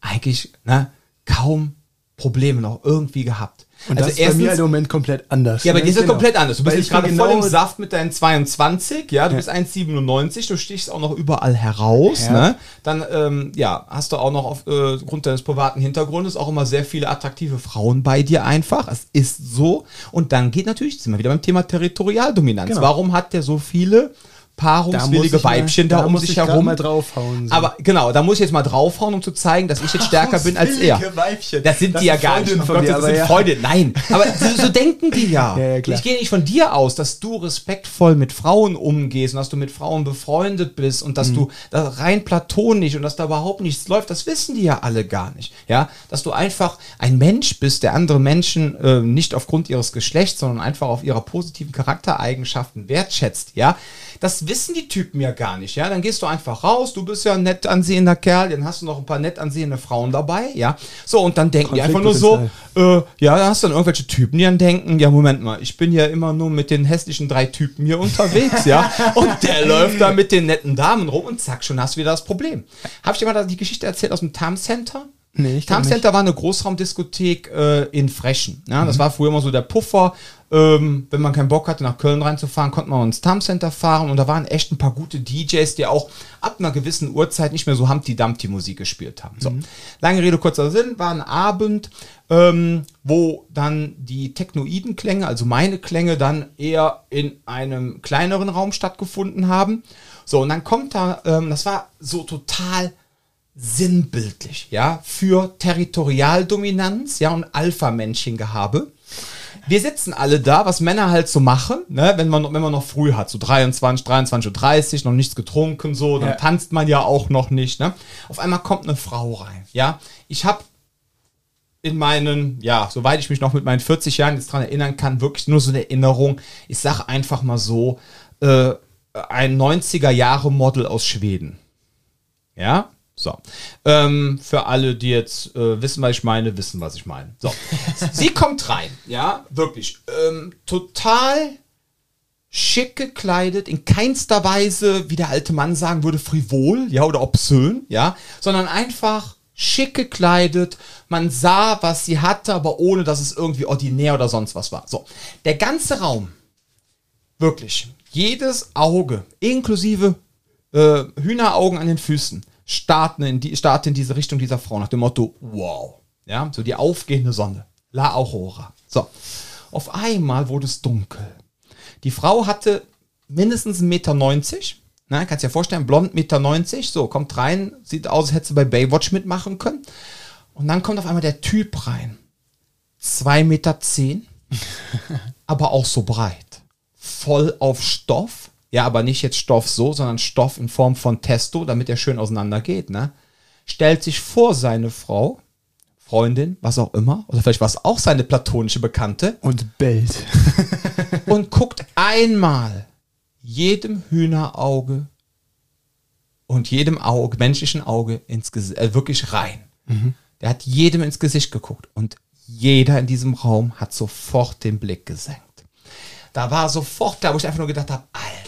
eigentlich ne, kaum Probleme noch irgendwie gehabt. Und das ist bei mir halt im Moment komplett anders. Ja, aber ne? die ist ja Genau. komplett anders. Du bist bin gerade voll genau- im Saft mit deinen 22, ja, du Ja. bist 1,97, du stichst auch noch überall heraus, Ja. ne? Dann, ähm, ja, hast du auch noch aufgrund deines privaten Hintergrundes auch immer sehr viele attraktive Frauen bei dir einfach. Es ist so. Und dann geht natürlich, sind wir wieder beim Thema Territorialdominanz. Genau. Warum hat der so viele paarungswillige ich mal- Weibchen da, um sich herum. mal draufhauen, so. Aber genau, da muss ich jetzt mal draufhauen, um zu zeigen, dass ich jetzt stärker bin als er. Weibchen. Das sind Das die ja gar nicht. Oh von Gott, dir, das sind ja. Freunde. Nein, aber so, so denken die ja. Ja, ja, ich gehe nicht von dir aus, dass du respektvoll mit Frauen umgehst und dass du mit Frauen befreundet bist und Mhm. dass du da rein platonisch und dass da überhaupt nichts läuft. Das wissen die ja alle gar nicht. Ja, dass du einfach ein Mensch bist, der andere Menschen äh, nicht aufgrund ihres Geschlechts, sondern einfach auf ihrer positiven Charaktereigenschaften wertschätzt. Ja, das wissen die Typen ja gar nicht. Ja, dann gehst du einfach raus. Du bist ja ein nett ansehender Kerl. Dann hast du noch ein paar nett ansehende Frauen dabei. Ja, so und dann denken die einfach nur so. Äh, ja, da hast du dann irgendwelche Typen, die dann denken, ja, Moment mal, ich bin ja immer nur mit den hässlichen drei Typen hier unterwegs, ja. Und der läuft da mit den netten Damen rum und zack, schon hast du wieder das Problem. Habe ich dir mal da die Geschichte erzählt aus dem Tam Center? Nee, ich nicht. Center war eine Großraumdiskothek äh, in Frechen. Ja, Das war früher immer so der Puffer. Ähm, wenn man keinen Bock hatte, nach Köln reinzufahren, konnte man ins Tam Center fahren und da waren echt ein paar gute DJs, die auch ab einer gewissen Uhrzeit nicht mehr so Humpty Dumpty Musik gespielt haben. So. Lange Rede, kurzer Sinn, war ein Abend, ähm, wo dann die Technoiden-Klänge, also meine Klänge, dann eher in einem kleineren Raum stattgefunden haben. So, und dann kommt da, ähm, das war so total sinnbildlich, ja, für Territorialdominanz, ja, und Alpha-Männchen-Gehabe. Wir sitzen alle da, was Männer halt so machen, ne, wenn man, wenn man noch früh hat, so 23, 23.30 Uhr, noch nichts getrunken, so, dann Ja. tanzt man ja auch noch nicht, ne. Auf einmal kommt eine Frau rein, ja. Ich habe in meinen, ja, soweit ich mich noch mit meinen 40 Jahren jetzt dran erinnern kann, wirklich nur so eine Erinnerung. Ich sag einfach mal so, äh, ein 90er-Jahre-Model aus Schweden. Ja, so. Ähm, für alle, die jetzt äh, wissen, was ich meine, wissen, was ich meine. So. Sie kommt rein, ja, wirklich. Ähm, total schick gekleidet, in keinster Weise, wie der alte Mann sagen würde, frivol, ja, oder obszön, ja, sondern einfach schick gekleidet. Man sah, was sie hatte, aber ohne, dass es irgendwie ordinär oder sonst was war. So. Der ganze Raum, wirklich, jedes Auge, inklusive äh, Hühneraugen an den Füßen, starten in, die, starten in diese Richtung dieser Frau nach dem Motto, wow. Ja, so die aufgehende Sonne. La Aurora. So. Auf einmal wurde es dunkel. Die Frau hatte mindestens 1,90 Meter. Na, kannst dir vorstellen, blond 1,90 Meter. So, kommt rein, sieht aus, als hätte sie bei Baywatch mitmachen können. Und dann kommt auf einmal der Typ rein. 2,10 Meter, aber auch so breit. Voll auf Stoff. Ja, aber nicht jetzt Stoff so, sondern Stoff in Form von Testo, damit er schön auseinander geht, ne? Stellt sich vor seine Frau, Freundin, was auch immer, oder vielleicht war es auch seine platonische Bekannte, Und bellt. und guckt einmal jedem Hühnerauge und jedem Auge, menschlichen Auge ins Gesicht, äh, wirklich rein. Der hat jedem ins Gesicht geguckt und jeder in diesem Raum hat sofort den Blick gesenkt. Da war sofort klar, wo ich einfach nur gedacht habe, Alter,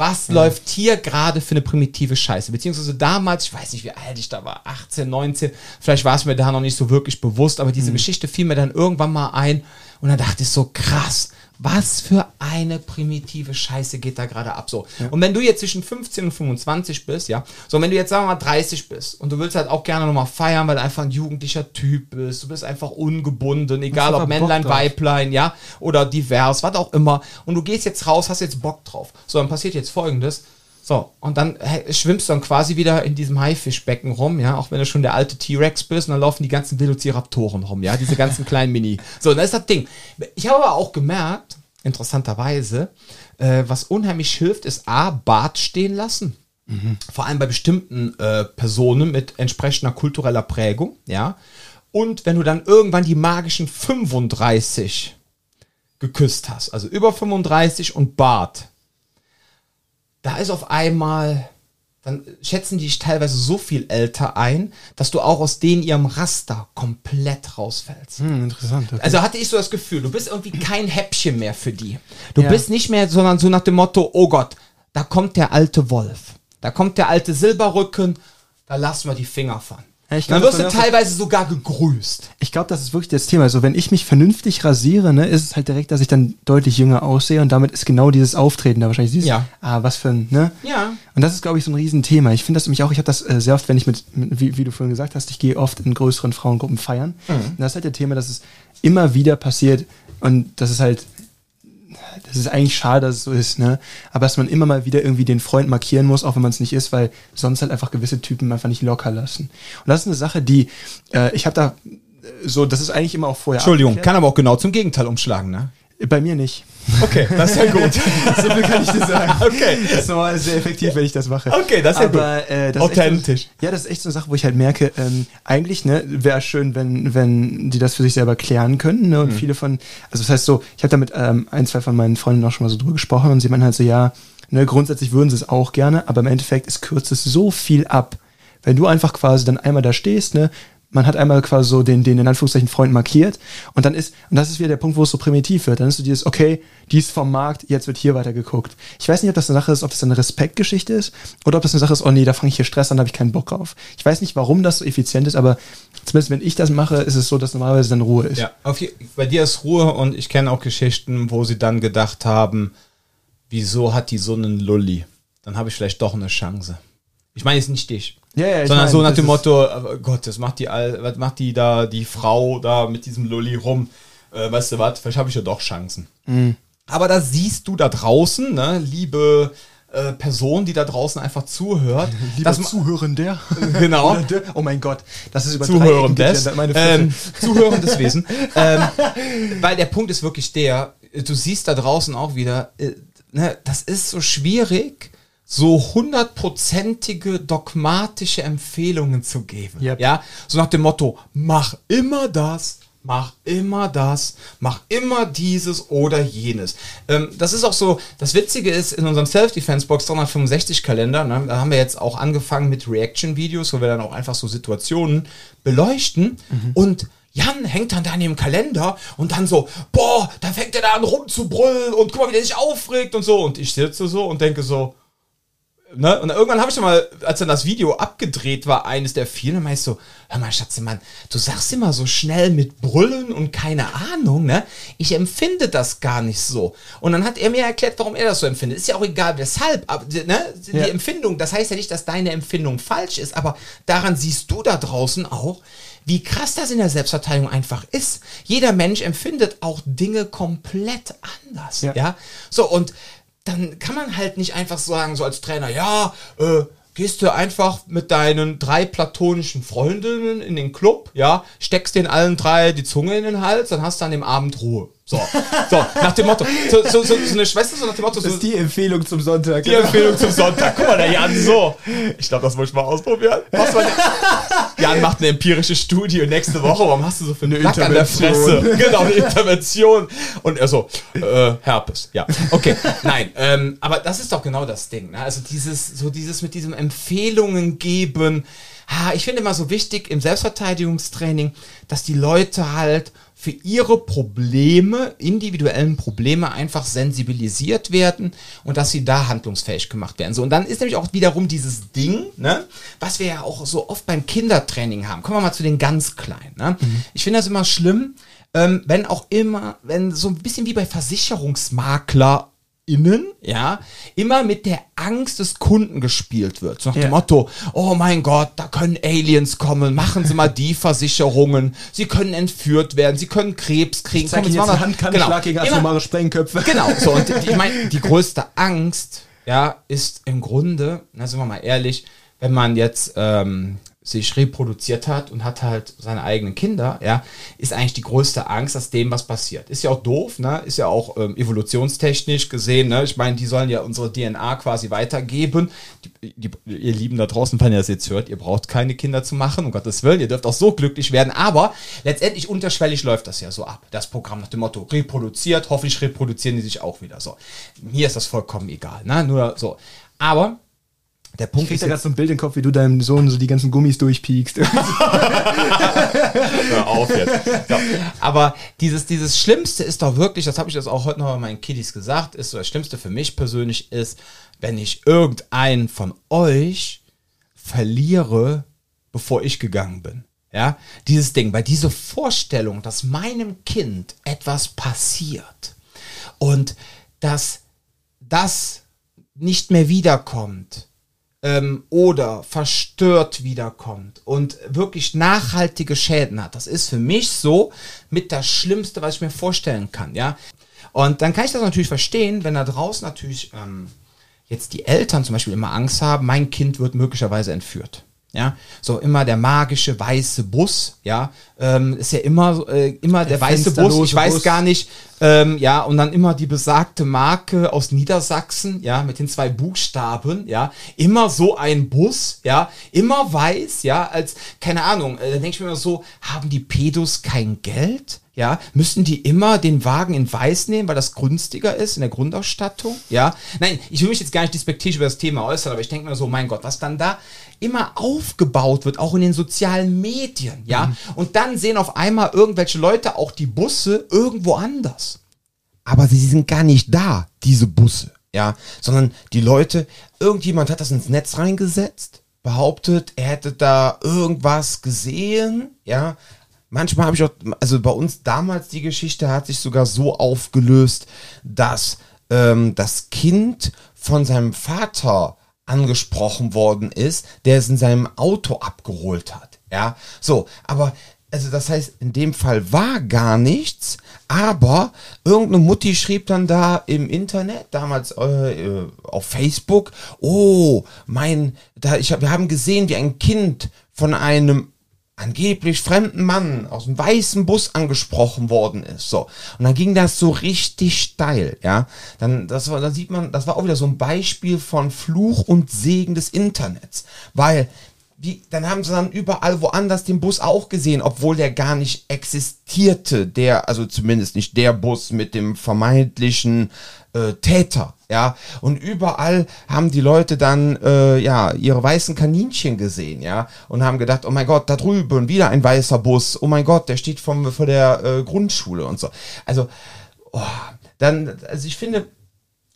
was läuft hier gerade für eine primitive Scheiße? Beziehungsweise damals, ich weiß nicht, wie alt ich da war, 18, 19, vielleicht war es mir da noch nicht so wirklich bewusst, aber diese Geschichte fiel mir dann irgendwann mal ein und dann dachte ich so, krass, was für eine primitive Scheiße geht da gerade ab so. Und wenn du jetzt zwischen 15 und 25 bist, ja, so wenn du jetzt sagen wir mal 30 bist und du willst halt auch gerne nochmal feiern, weil du einfach ein jugendlicher Typ bist, du bist einfach ungebunden, egal ob Männlein. Weiblein, ja, oder divers, was auch immer. Und du gehst jetzt raus, hast jetzt Bock drauf. So, dann passiert jetzt folgendes. So, und dann schwimmst du dann quasi wieder in diesem Haifischbecken rum, ja, auch wenn du schon der alte T-Rex bist, und dann laufen die ganzen Velociraptoren rum, ja, diese ganzen kleinen Mini. So, und das ist das Ding. Ich habe aber auch gemerkt, interessanterweise, äh, was unheimlich hilft, ist A, Bart stehen lassen. Vor allem bei bestimmten äh, Personen mit entsprechender kultureller Prägung, ja. Und wenn du dann irgendwann die magischen 35 geküsst hast, also über 35 und Bart, da ist auf einmal, dann schätzen die dich teilweise so viel älter ein, dass du auch aus denen ihrem Raster komplett rausfällst. Hm, interessant. Okay. Also hatte ich so das Gefühl, du bist irgendwie kein Häppchen mehr für die. Du Ja. bist nicht mehr, sondern so nach dem Motto, oh Gott, da kommt der alte Wolf. Da kommt der alte Silberrücken, da lassen wir die Finger von. Ja, ich dann glaub, wirst du teilweise sogar gegrüßt. Ich glaube, das ist wirklich das Thema. Also wenn ich mich vernünftig rasiere, ne, ist es halt direkt, dass ich dann deutlich jünger aussehe und damit ist genau dieses Auftreten da wahrscheinlich dieses, Ja. ah, was für ein, ne? Ja. Und das ist, glaube ich, so ein Riesenthema. Ich finde das nämlich auch, ich habe das äh, sehr oft, wenn ich mit, mit wie, wie du vorhin gesagt hast, ich gehe oft in größeren Frauengruppen feiern. Und das ist halt der Thema, dass es immer wieder passiert und das ist halt das ist eigentlich schade, dass es so ist, ne? Aber dass man immer mal wieder irgendwie den Freund markieren muss, auch wenn man es nicht ist, weil sonst halt einfach gewisse Typen einfach nicht locker lassen. Und das ist eine Sache, die, äh, ich habe da äh, so, das ist eigentlich immer auch vorher. Entschuldigung, abgeklärt. kann aber auch genau zum Gegenteil umschlagen, ne? Bei mir nicht. Okay, das ist ja gut. so viel kann ich dir sagen. Okay. Das ist normal sehr effektiv, wenn ich das mache. Okay, das ist ja Aber, gut. Äh, das Authentisch. So, ja, das ist echt so eine Sache, wo ich halt merke, ähm, eigentlich, ne, wäre schön, wenn, wenn die das für sich selber klären können. Ne? Und mhm. viele von, also das heißt so, ich habe da mit ähm, ein, zwei von meinen Freunden auch schon mal so drüber gesprochen und sie meinen halt so, ja, ne, grundsätzlich würden sie es auch gerne, aber im Endeffekt, es kürzt es so viel ab. Wenn du einfach quasi dann einmal da stehst, ne, man hat einmal quasi so den, den in Anführungszeichen Freund markiert und dann ist, und das ist wieder der Punkt, wo es so primitiv wird, dann ist so dieses, okay, die ist vom Markt, jetzt wird hier weiter geguckt. Ich weiß nicht, ob das eine Sache ist, ob das eine Respektgeschichte ist oder ob das eine Sache ist, oh nee, da fange ich hier Stress an, da habe ich keinen Bock drauf. Ich weiß nicht, warum das so effizient ist, aber zumindest wenn ich das mache, ist es so, dass normalerweise dann Ruhe ist. Ja, auf, bei dir ist Ruhe und ich kenne auch Geschichten, wo sie dann gedacht haben, wieso hat die so einen Lulli? Dann habe ich vielleicht doch eine Chance. Ich meine jetzt nicht dich. Ja, ja, Sondern meine, so nach dem Motto, oh Gott, was macht die, was macht die da, die Frau da mit diesem Lulli rum? Äh, weißt du was, vielleicht habe ich ja doch Chancen. Mhm. Aber da siehst du da draußen, ne, liebe äh, Person, die da draußen einfach zuhört. Lieber Zuhörender. Genau. oh mein Gott, das ist Zuhörendes. Ähm, Zuhörendes Wesen. ähm, weil der Punkt ist wirklich der, du siehst da draußen auch wieder, äh, ne, das ist so schwierig, so hundertprozentige dogmatische Empfehlungen zu geben. Yep. Ja, so nach dem Motto, mach immer das, mach immer das, mach immer dieses oder jenes. Ähm, das ist auch so, das Witzige ist, in unserem Self-Defense-Box 365-Kalender, ne, da haben wir jetzt auch angefangen mit Reaction-Videos, wo wir dann auch einfach so Situationen beleuchten mhm. und Jan hängt dann da in dem Kalender und dann so, boah, dann fängt er da an rumzubrüllen und guck mal, wie der sich aufregt und so. Und ich sitze so und denke so, Ne? Und irgendwann habe ich schon mal, als dann das Video abgedreht war, eines der vielen, dann meinst du, hör mal, Schatzemann, du sagst immer so schnell mit Brüllen und keine Ahnung, ne? Ich empfinde das gar nicht so. Und dann hat er mir erklärt, warum er das so empfindet. Ist ja auch egal, weshalb, aber, ne? Die ja. Empfindung, das heißt ja nicht, dass deine Empfindung falsch ist, aber daran siehst du da draußen auch, wie krass das in der Selbstverteidigung einfach ist. Jeder Mensch empfindet auch Dinge komplett anders, ja? ja? So, und dann kann man halt nicht einfach sagen, so als Trainer, ja, äh, gehst du einfach mit deinen drei platonischen Freundinnen in den Club, ja, steckst den allen drei die Zunge in den Hals, dann hast du an dem Abend Ruhe. So, so nach dem Motto, so, so, so, so eine Schwester, so nach dem Motto. So, das ist die Empfehlung zum Sonntag. Die genau. Empfehlung zum Sonntag. Guck mal, der Jan so. Ich glaube, das muss ich mal ausprobieren. War Jan macht eine empirische Studie nächste Woche, warum hast du so für eine Plack an der Fresse? Genau, eine Intervention. Und er so, äh, Herpes. Ja, okay. Nein, ähm, aber das ist doch genau das Ding. Ne? Also dieses, so dieses mit diesem Empfehlungen geben. Ha, ich finde immer so wichtig im Selbstverteidigungstraining, dass die Leute halt für ihre Probleme, individuellen Probleme einfach sensibilisiert werden und dass sie da handlungsfähig gemacht werden. So, und dann ist nämlich auch wiederum dieses Ding, ne, was wir ja auch so oft beim Kindertraining haben. Kommen wir mal zu den ganz Kleinen. Ne? Mhm. Ich finde das immer schlimm, ähm, wenn auch immer, wenn so ein bisschen wie bei Versicherungsmakler innen, ja, immer mit der Angst des Kunden gespielt wird. So nach ja. dem Motto, oh mein Gott, da können Aliens kommen, machen Sie mal die Versicherungen, Sie können entführt werden, Sie können Krebs kriegen. Zeig Komm, jetzt kann genau. Gegen atomare Sprengköpfe. Genau, so, und die, ich meine, die größte Angst, ja, ist im Grunde, na, sind wir mal ehrlich, wenn man jetzt ähm, sich reproduziert hat und hat halt seine eigenen Kinder, ja, ist eigentlich die größte Angst, dass dem was passiert. Ist ja auch doof, ne? Ist ja auch ähm, evolutionstechnisch gesehen, ne? Ich meine, die sollen ja unsere DNA quasi weitergeben. Die, die, ihr Lieben da draußen, wenn ihr das jetzt hört, ihr braucht keine Kinder zu machen, um Gottes Willen, ihr dürft auch so glücklich werden, aber letztendlich unterschwellig läuft das ja so ab. Das Programm nach dem Motto, reproduziert, hoffentlich reproduzieren die sich auch wieder so. Mir ist das vollkommen egal, ne? Nur so. Aber der Punkt ich krieg ist. da gerade so ein Bild im Kopf, wie du deinem Sohn so die ganzen Gummis durchpiekst. Hör auf jetzt. Ja. Aber dieses, dieses Schlimmste ist doch wirklich, das habe ich jetzt auch heute noch bei meinen Kiddies gesagt, ist so das Schlimmste für mich persönlich ist, wenn ich irgendeinen von euch verliere, bevor ich gegangen bin. Ja, dieses Ding, weil diese Vorstellung, dass meinem Kind etwas passiert und dass das nicht mehr wiederkommt, ähm, oder verstört wiederkommt und wirklich nachhaltige Schäden hat, das ist für mich so mit das Schlimmste, was ich mir vorstellen kann, ja. Und dann kann ich das natürlich verstehen, wenn da draußen natürlich ähm, jetzt die Eltern zum Beispiel immer Angst haben, mein Kind wird möglicherweise entführt. Ja, so immer der magische weiße Bus, ja, ähm, ist ja immer, äh, immer der, der weiße Bus. Ich weiß Bus. gar nicht, ähm, ja, und dann immer die besagte Marke aus Niedersachsen, ja, mit den zwei Buchstaben, ja, immer so ein Bus, ja, immer weiß, ja, als keine Ahnung. Äh, dann denke ich mir immer so, haben die Pedos kein Geld? Ja, müssen die immer den Wagen in weiß nehmen, weil das günstiger ist in der Grundausstattung, ja. Nein, ich will mich jetzt gar nicht despektiert über das Thema äußern, aber ich denke mir so, mein Gott, was dann da immer aufgebaut wird, auch in den sozialen Medien, ja. Mhm. Und dann sehen auf einmal irgendwelche Leute auch die Busse irgendwo anders. Aber sie sind gar nicht da, diese Busse, ja, sondern die Leute, irgendjemand hat das ins Netz reingesetzt, behauptet, er hätte da irgendwas gesehen, ja, manchmal habe ich auch, also bei uns damals die Geschichte hat sich sogar so aufgelöst, dass ähm, das Kind von seinem Vater angesprochen worden ist, der es in seinem Auto abgeholt hat. Ja, so, aber also das heißt, in dem Fall war gar nichts, aber irgendeine Mutti schrieb dann da im Internet, damals äh, äh auf Facebook, oh, mein, da ich, wir haben gesehen, wie ein Kind von einem angeblich fremden Mann aus dem weißen Bus angesprochen worden ist. So. Und dann ging das so richtig steil, ja. Dann, das war, da sieht man, das war auch wieder so ein Beispiel von Fluch und Segen des Internets. Weil, wie, dann haben sie dann überall woanders den Bus auch gesehen, obwohl der gar nicht existierte, der, also zumindest nicht der Bus mit dem vermeintlichen äh, Täter, ja. Und überall haben die Leute dann, äh, ja, ihre weißen Kaninchen gesehen, ja, und haben gedacht, oh mein Gott, da drüben wieder ein weißer Bus, oh mein Gott, der steht vom, vor der äh, Grundschule und so. Also, oh, dann, also ich finde,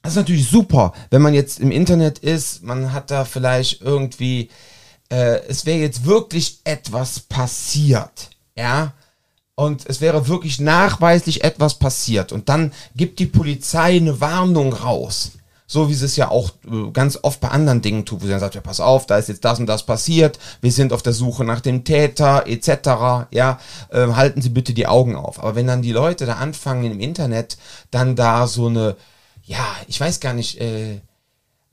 das ist natürlich super, wenn man jetzt im Internet ist, man hat da vielleicht irgendwie, äh, es wäre jetzt wirklich etwas passiert, ja, und es wäre wirklich nachweislich etwas passiert und dann gibt die Polizei eine Warnung raus. So wie sie es ja auch äh, ganz oft bei anderen Dingen tut, wo sie dann sagt, ja, pass auf, da ist jetzt das und das passiert, wir sind auf der Suche nach dem Täter, etc., ja, äh, halten Sie bitte die Augen auf. Aber wenn dann die Leute da anfangen im Internet, dann da so eine, ja, ich weiß gar nicht, äh,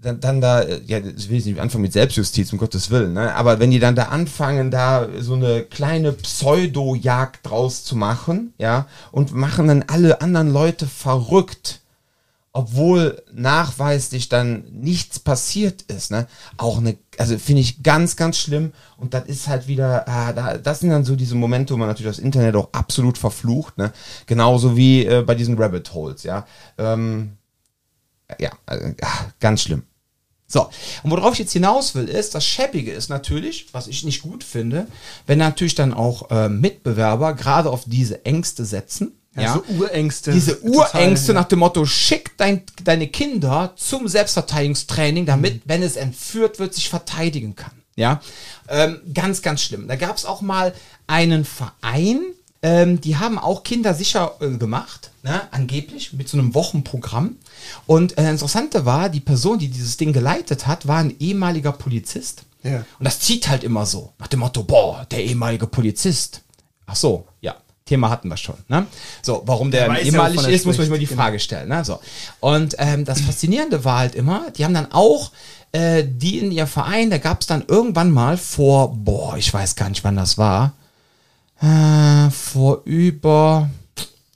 dann, dann da, ja, ich will nicht anfangen mit Selbstjustiz, um Gottes Willen, ne? aber wenn die dann da anfangen, da so eine kleine Pseudo-Jagd draus zu machen, ja, und machen dann alle anderen Leute verrückt, obwohl nachweislich dann nichts passiert ist, ne, auch eine, also finde ich ganz, ganz schlimm und das ist halt wieder, ah, da, das sind dann so diese Momente, wo man natürlich das Internet auch absolut verflucht, ne, genauso wie äh, bei diesen Rabbit Holes, ja, ähm, ja, äh, ganz schlimm. So, und worauf ich jetzt hinaus will, ist, das Schäppige ist natürlich, was ich nicht gut finde, wenn natürlich dann auch äh, Mitbewerber gerade auf diese Ängste setzen. Ja, ja so Urängste. Diese Urängste total, nach dem Motto, schick dein, deine Kinder zum Selbstverteidigungstraining, damit, mhm. wenn es entführt wird, sich verteidigen kann. Ja, ähm, ganz, ganz schlimm. Da gab es auch mal einen Verein, ähm, die haben auch Kinder sicher äh, gemacht, ne, angeblich, mit so einem Wochenprogramm. Und äh, Interessante war, die Person, die dieses Ding geleitet hat, war ein ehemaliger Polizist. Ja. Und das zieht halt immer so, nach dem Motto, boah, der ehemalige Polizist. Ach so, ja. Thema hatten wir schon. Ne? So, warum der, der ehemalig ist, muss man sich mal die genau. Frage stellen. Ne? So. Und ähm, das Faszinierende war halt immer, die haben dann auch äh, die in ihr Verein, da gab es dann irgendwann mal vor, boah, ich weiß gar nicht, wann das war, äh, vor über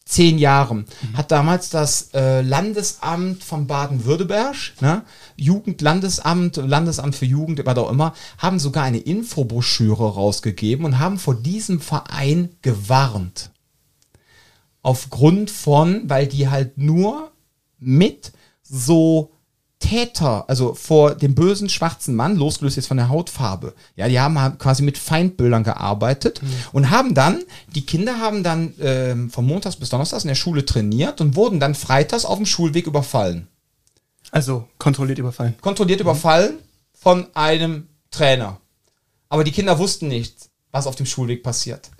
zehn Jahren, mhm. hat damals das äh, Landesamt von Baden-Württemberg, ne, Jugendlandesamt, Landesamt für Jugend, was auch immer, haben sogar eine Infobroschüre rausgegeben und haben vor diesem Verein gewarnt. Aufgrund von, weil die halt nur mit so Täter, also vor dem bösen schwarzen Mann, losgelöst jetzt von der Hautfarbe, ja, die haben quasi mit Feindbildern gearbeitet mhm. und haben dann, die Kinder haben dann ähm, von Montags bis Donnerstags in der Schule trainiert und wurden dann freitags auf dem Schulweg überfallen. Also kontrolliert überfallen. Kontrolliert mhm. überfallen von einem Trainer. Aber die Kinder wussten nicht, was auf dem Schulweg passiert.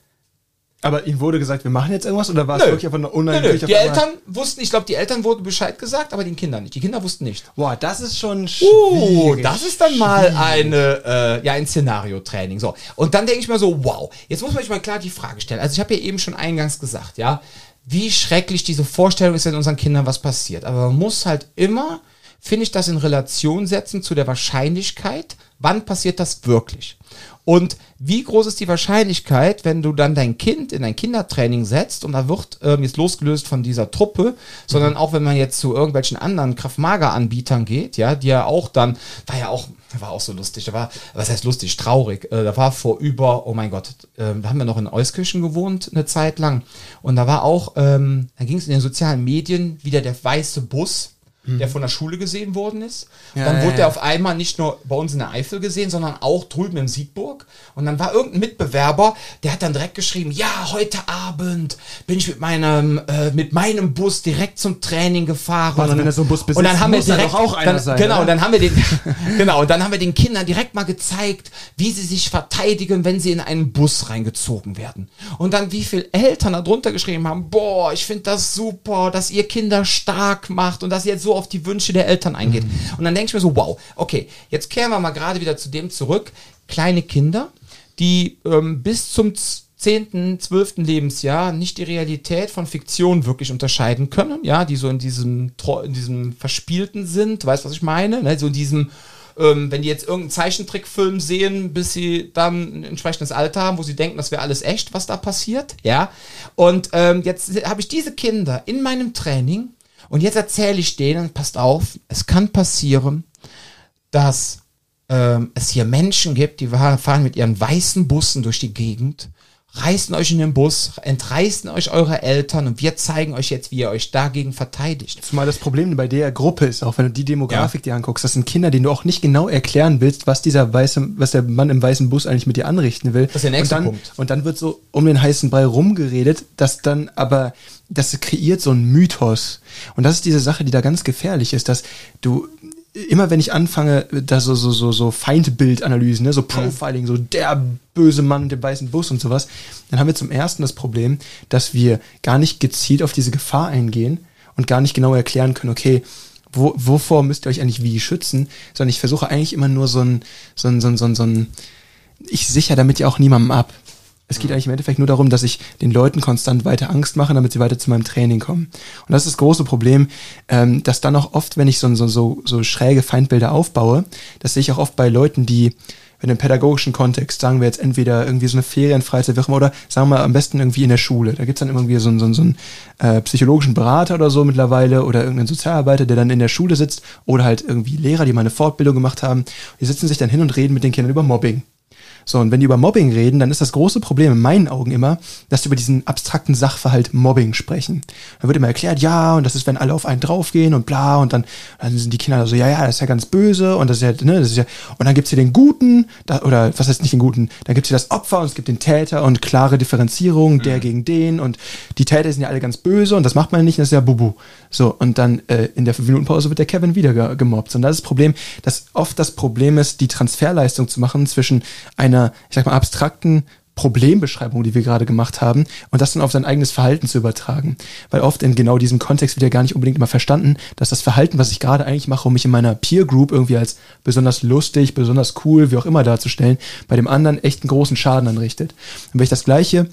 Aber ihnen wurde gesagt, wir machen jetzt irgendwas oder war es wirklich einfach nur unheimlich? Die Eltern wussten, ich glaube, die Eltern wurden Bescheid gesagt, aber den Kindern nicht. Die Kinder wussten nicht. Boah, das ist schon Uh, schwierig. das ist dann mal eine, äh, ja, ein Szenario-Training. So. Und dann denke ich mir so, wow, jetzt muss man sich mal klar die Frage stellen. Also ich habe ja eben schon eingangs gesagt, ja, wie schrecklich diese Vorstellung ist, wenn unseren Kindern was passiert. Aber man muss halt immer, finde ich, das in Relation setzen zu der Wahrscheinlichkeit, wann passiert das wirklich. Und wie groß ist die Wahrscheinlichkeit, wenn du dann dein Kind in ein Kindertraining setzt und da wird ähm, jetzt losgelöst von dieser Truppe, sondern auch wenn man jetzt zu irgendwelchen anderen Kraftmager-Anbietern geht, ja, die ja auch dann, war ja auch, war auch so lustig, da war, was heißt lustig, traurig, äh, da war vor über, oh mein Gott, äh, da haben wir noch in Euskirchen gewohnt, eine Zeit lang. Und da war auch, ähm, da ging es in den sozialen Medien wieder der weiße Bus, der von der Schule gesehen worden ist. Ja, dann ja, wurde ja. der auf einmal nicht nur bei uns in der Eifel gesehen, sondern auch drüben in Siegburg. Und dann war irgendein Mitbewerber, der hat dann direkt geschrieben, ja, heute Abend bin ich mit meinem, äh, mit meinem Bus direkt zum Training gefahren. Also und, wenn er so einen Bus und besitzt, dann haben wir er direkt auch einer dann, sein, Genau, oder? und dann haben wir den, genau, und dann haben wir den Kindern direkt mal gezeigt, wie sie sich verteidigen, wenn sie in einen Bus reingezogen werden. Und dann wie viele Eltern da drunter geschrieben haben, boah, ich finde das super, dass ihr Kinder stark macht und dass ihr jetzt so auf die Wünsche der Eltern eingeht. Und dann denke ich mir so, wow, okay, jetzt kehren wir mal gerade wieder zu dem zurück. Kleine Kinder, die ähm, bis zum z- 10., 12. Lebensjahr nicht die Realität von Fiktion wirklich unterscheiden können, ja, die so in diesem, in diesem Verspielten sind, weißt du, was ich meine? Ne? So in diesem, ähm, wenn die jetzt irgendeinen Zeichentrickfilm sehen, bis sie dann ein entsprechendes Alter haben, wo sie denken, das wäre alles echt, was da passiert, ja. Und ähm, jetzt habe ich diese Kinder in meinem Training und jetzt erzähle ich denen, passt auf, es kann passieren, dass ähm, es hier Menschen gibt, die fahren mit ihren weißen Bussen durch die Gegend, reißen euch in den Bus, entreißen euch eure Eltern und wir zeigen euch jetzt, wie ihr euch dagegen verteidigt. Zumal das Problem bei der Gruppe ist, auch wenn du die Demografik dir anguckst, das sind Kinder, denen du auch nicht genau erklären willst, was dieser weiße, was der Mann im weißen Bus eigentlich mit dir anrichten will. Das ist der nächste und dann, Punkt. Und dann wird so um den heißen Brei rumgeredet, dass dann aber, das kreiert so einen Mythos. Und das ist diese Sache, die da ganz gefährlich ist, dass du, immer wenn ich anfange, da so, so, so, so Feindbildanalysen, ne, so Profiling, so der böse Mann mit dem weißen Bus und sowas, dann haben wir zum ersten das Problem, dass wir gar nicht gezielt auf diese Gefahr eingehen und gar nicht genau erklären können, okay, wo, wovor müsst ihr euch eigentlich wie schützen, sondern ich versuche eigentlich immer nur so ein, so ein, so ein, so ein, so ein ich sichere damit ja auch niemandem ab. Es geht eigentlich im Endeffekt nur darum, dass ich den Leuten konstant weiter Angst mache, damit sie weiter zu meinem Training kommen. Und das ist das große Problem, ähm, dass dann auch oft, wenn ich so, so, so, so schräge Feindbilder aufbaue, das sehe ich auch oft bei Leuten, die in einem pädagogischen Kontext, sagen wir jetzt entweder irgendwie so eine Ferienfreizeit, wie oder sagen wir am besten irgendwie in der Schule. Da gibt's dann irgendwie so, einen- so, einen- so einen äh, psychologischen Berater oder so mittlerweile oder irgendeinen Sozialarbeiter, der dann in der Schule sitzt oder halt irgendwie Lehrer, die mal eine Fortbildung gemacht haben. Die sitzen sich dann hin und reden mit den Kindern über Mobbing. So, und wenn die über Mobbing reden, dann ist das große Problem in meinen Augen immer, dass sie über diesen abstrakten Sachverhalt Mobbing sprechen. Dann wird immer erklärt, ja, und das ist, wenn alle auf einen draufgehen und bla, und dann, dann sind die Kinder so, ja, ja, das ist ja ganz böse, und das ist ja, ne, das ist ja, und dann gibt's hier den Guten, da, oder was heißt nicht den Guten, dann gibt's hier das Opfer und es gibt den Täter und klare Differenzierung, der gegen den, und die Täter sind ja alle ganz böse, und das macht man nicht, das ist ja Bubu. So, und dann äh, in der 5-Minuten-Pause wird der Kevin wieder ge gemobbt. Und das ist das Problem, dass oft das Problem ist, die Transferleistung zu machen zwischen einer, ich sag mal, abstrakten Problembeschreibung, die wir gerade gemacht haben, und das dann auf sein eigenes Verhalten zu übertragen. Weil oft in genau diesem Kontext wird ja gar nicht unbedingt immer verstanden, dass das Verhalten, was ich gerade eigentlich mache, um mich in meiner Peer Group irgendwie als besonders lustig, besonders cool, wie auch immer darzustellen, bei dem anderen echt einen großen Schaden anrichtet. Und wenn ich das Gleiche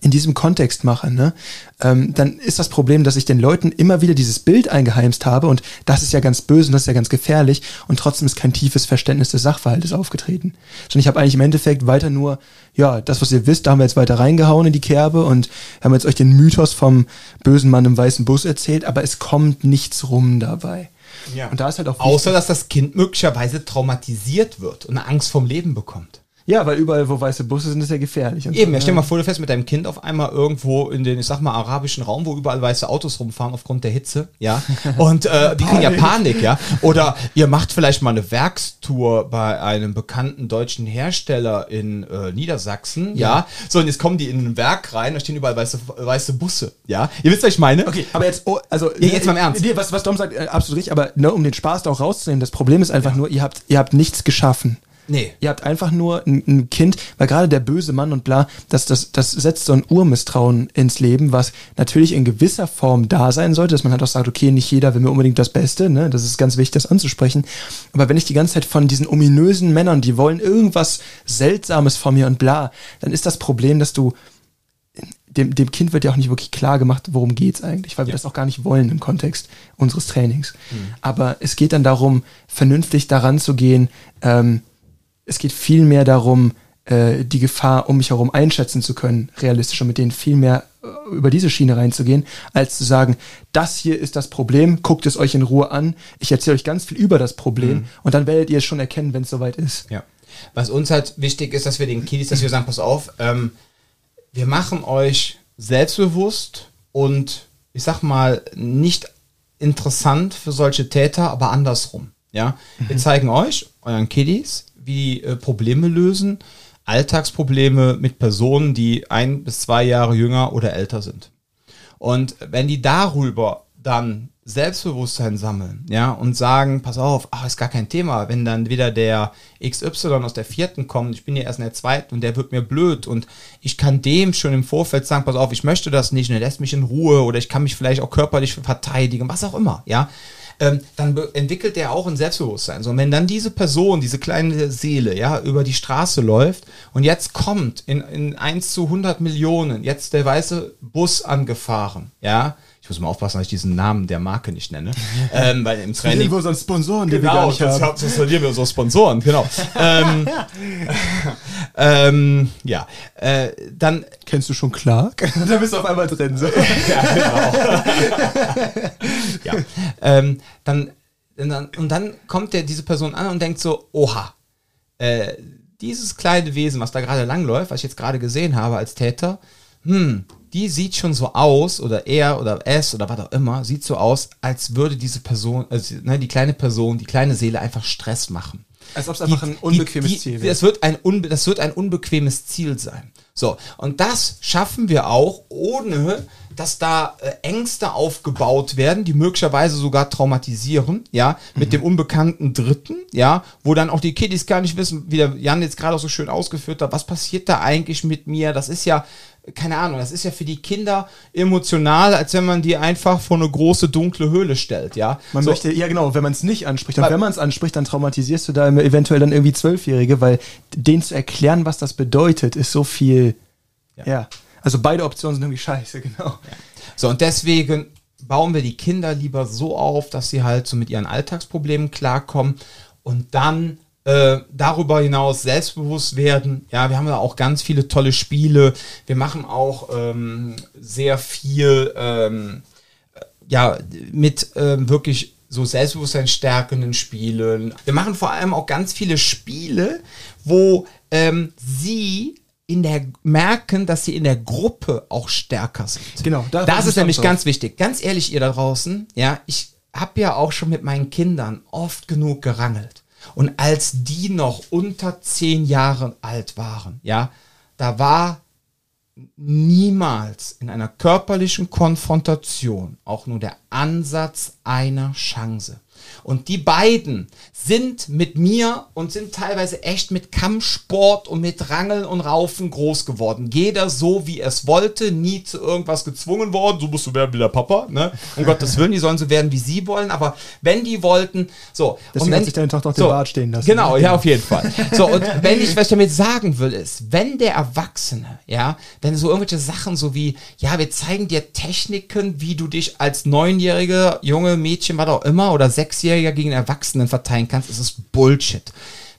in diesem Kontext mache, ne, ähm, dann ist das Problem, dass ich den Leuten immer wieder dieses Bild eingeheimst habe und das ist ja ganz böse und das ist ja ganz gefährlich und trotzdem ist kein tiefes Verständnis des Sachverhaltes aufgetreten. Sondern ich habe eigentlich im Endeffekt weiter nur, ja, das, was ihr wisst, da haben wir jetzt weiter reingehauen in die Kerbe und haben jetzt euch den Mythos vom bösen Mann im weißen Bus erzählt, aber es kommt nichts rum dabei. Ja. Und da ist halt auch Außer, dass das Kind möglicherweise traumatisiert wird und eine Angst vom Leben bekommt. Ja, weil überall, wo weiße Busse sind, ist ja gefährlich. Und Eben, so, ja, stell ne? mal vor, du fährst mit deinem Kind auf einmal irgendwo in den, ich sag mal, arabischen Raum, wo überall weiße Autos rumfahren aufgrund der Hitze, ja. Und äh, die kriegen ja Panik, ja. Oder ihr macht vielleicht mal eine Werkstour bei einem bekannten deutschen Hersteller in äh, Niedersachsen, ja. So, und jetzt kommen die in ein Werk rein, da stehen überall weiße, weiße Busse, ja. Ihr wisst, was ich meine? Okay, aber jetzt, oh, also Ja, jetzt mal im Ernst. Nee, was, was Dom sagt, äh, absolut richtig, aber ne, um den Spaß da auch rauszunehmen, das Problem ist einfach nur, ihr habt, ihr habt nichts geschaffen. Nee. Ihr habt einfach nur ein, ein Kind, weil gerade der böse Mann und bla, das, das, das setzt so ein Urmisstrauen ins Leben, was natürlich in gewisser Form da sein sollte, dass man halt auch sagt, okay, nicht jeder will mir unbedingt das Beste, ne? Das ist ganz wichtig, das anzusprechen. Aber wenn ich die ganze Zeit von diesen ominösen Männern, die wollen irgendwas Seltsames von mir und bla, dann ist das Problem, dass du dem, dem Kind wird ja auch nicht wirklich klar gemacht, worum geht's eigentlich, weil wir das auch gar nicht wollen im Kontext unseres Trainings. Aber es geht dann darum, vernünftig daran zu gehen. Ähm, es geht viel mehr darum, äh, die Gefahr um mich herum einschätzen zu können, realistisch und mit denen viel mehr äh, über diese Schiene reinzugehen, als zu sagen, das hier ist das Problem, guckt es euch in Ruhe an, ich erzähle euch ganz viel über das Problem und dann werdet ihr es schon erkennen, wenn es soweit ist. Ja. Was uns halt wichtig ist, dass wir den Kiddies, dass wir sagen, pass auf, ähm, wir machen euch selbstbewusst und ich sag mal nicht interessant für solche Täter, aber andersrum. Ja, wir zeigen euch, euren Kiddies, wie äh, Probleme lösen, Alltagsprobleme mit Personen, die ein bis zwei Jahre jünger oder älter sind. Und wenn die darüber dann Selbstbewusstsein sammeln, ja, und sagen, pass auf, ach, ist gar kein Thema, wenn dann wieder der XY aus der vierten kommt, ich bin ja erst in der zweiten und der wird mir blöd und ich kann dem schon im Vorfeld sagen, pass auf, ich möchte das nicht und er lässt mich in Ruhe oder ich kann mich vielleicht auch körperlich verteidigen, was auch immer, ja, ähm, dann entwickelt er auch ein Selbstbewusstsein. So, und wenn dann diese Person, diese kleine Seele, ja, über die Straße läuft und jetzt kommt in, in 1 zu 100 Millionen, jetzt der weiße Bus angefahren, ja, ich muss mal aufpassen, dass ich diesen Namen der Marke nicht nenne, ähm, weil im Training... Irgendwo so ein Sponsoren, den wir gar Genau, nicht das, haben. das verlieren wir unsere Sponsoren, genau. ähm, ähm, ja, äh, dann Kennst du schon Clark? da bist du auf einmal drin. So. ja. ähm, dann, dann, und dann kommt der, diese Person an und denkt so, oha, äh, dieses kleine Wesen, was da gerade langläuft, was ich jetzt gerade gesehen habe als Täter, hm, die sieht schon so aus, oder er oder es oder was auch immer, sieht so aus, als würde diese Person, also, ne, die kleine Person, die kleine Seele einfach Stress machen. Als ob es einfach ein unbequemes Ziel wäre. Das wird, ein unbe das wird ein unbequemes Ziel sein. So, und das schaffen wir auch, ohne dass da äh, Ängste aufgebaut werden, die möglicherweise sogar traumatisieren, ja, mit dem unbekannten Dritten, ja, wo dann auch die Kiddies gar nicht wissen, wie der Jan jetzt gerade auch so schön ausgeführt hat, was passiert da eigentlich mit mir? Das ist ja, keine Ahnung, das ist ja für die Kinder emotional, als wenn man die einfach vor eine große dunkle Höhle stellt, ja. Man so, möchte, ja genau, wenn man es nicht anspricht. Und wenn man es anspricht, dann traumatisierst du da eventuell dann irgendwie Zwölfjährige, weil denen zu erklären, was das bedeutet, ist so viel. Ja. Also beide Optionen sind irgendwie scheiße, genau. So, und deswegen bauen wir die Kinder lieber so auf, dass sie halt so mit ihren Alltagsproblemen klarkommen und dann äh, darüber hinaus selbstbewusst werden. Ja, wir haben da auch ganz viele tolle Spiele. Wir machen auch ähm, sehr viel, ähm, ja, mit ähm, wirklich so Selbstbewusstsein stärkenden Spielen. Wir machen vor allem auch ganz viele Spiele, wo ähm, sie in der merken, dass sie in der Gruppe auch stärker sind. Genau, da- das ist nämlich auch. ganz wichtig. Ganz ehrlich, ihr da draußen, ja, ich habe ja auch schon mit meinen Kindern oft genug gerangelt. Und als die noch unter zehn Jahre alt waren, ja, da war niemals in einer körperlichen Konfrontation auch nur der Ansatz einer Chance. Und die beiden sind mit mir und sind teilweise echt mit Kampfsport und mit Rangeln und Raufen groß geworden. Jeder so, wie er es wollte, nie zu irgendwas gezwungen worden. So musst du werden wie der Papa, ne? Um Gottes Willen, die sollen so werden, wie sie wollen. Aber wenn die wollten, so. Deswegen und wenn hat sich deine Tochter auch den Bart stehen lassen. Genau, ja, auf jeden Fall. So, und wenn ich, was ich damit sagen will, ist, wenn der Erwachsene, ja, wenn so irgendwelche Sachen so wie, ja, wir zeigen dir Techniken, wie du dich als neunjährige junge Mädchen, was auch immer, oder sechsjähriger gegen Erwachsenen verteilen kannst, ist es Bullshit.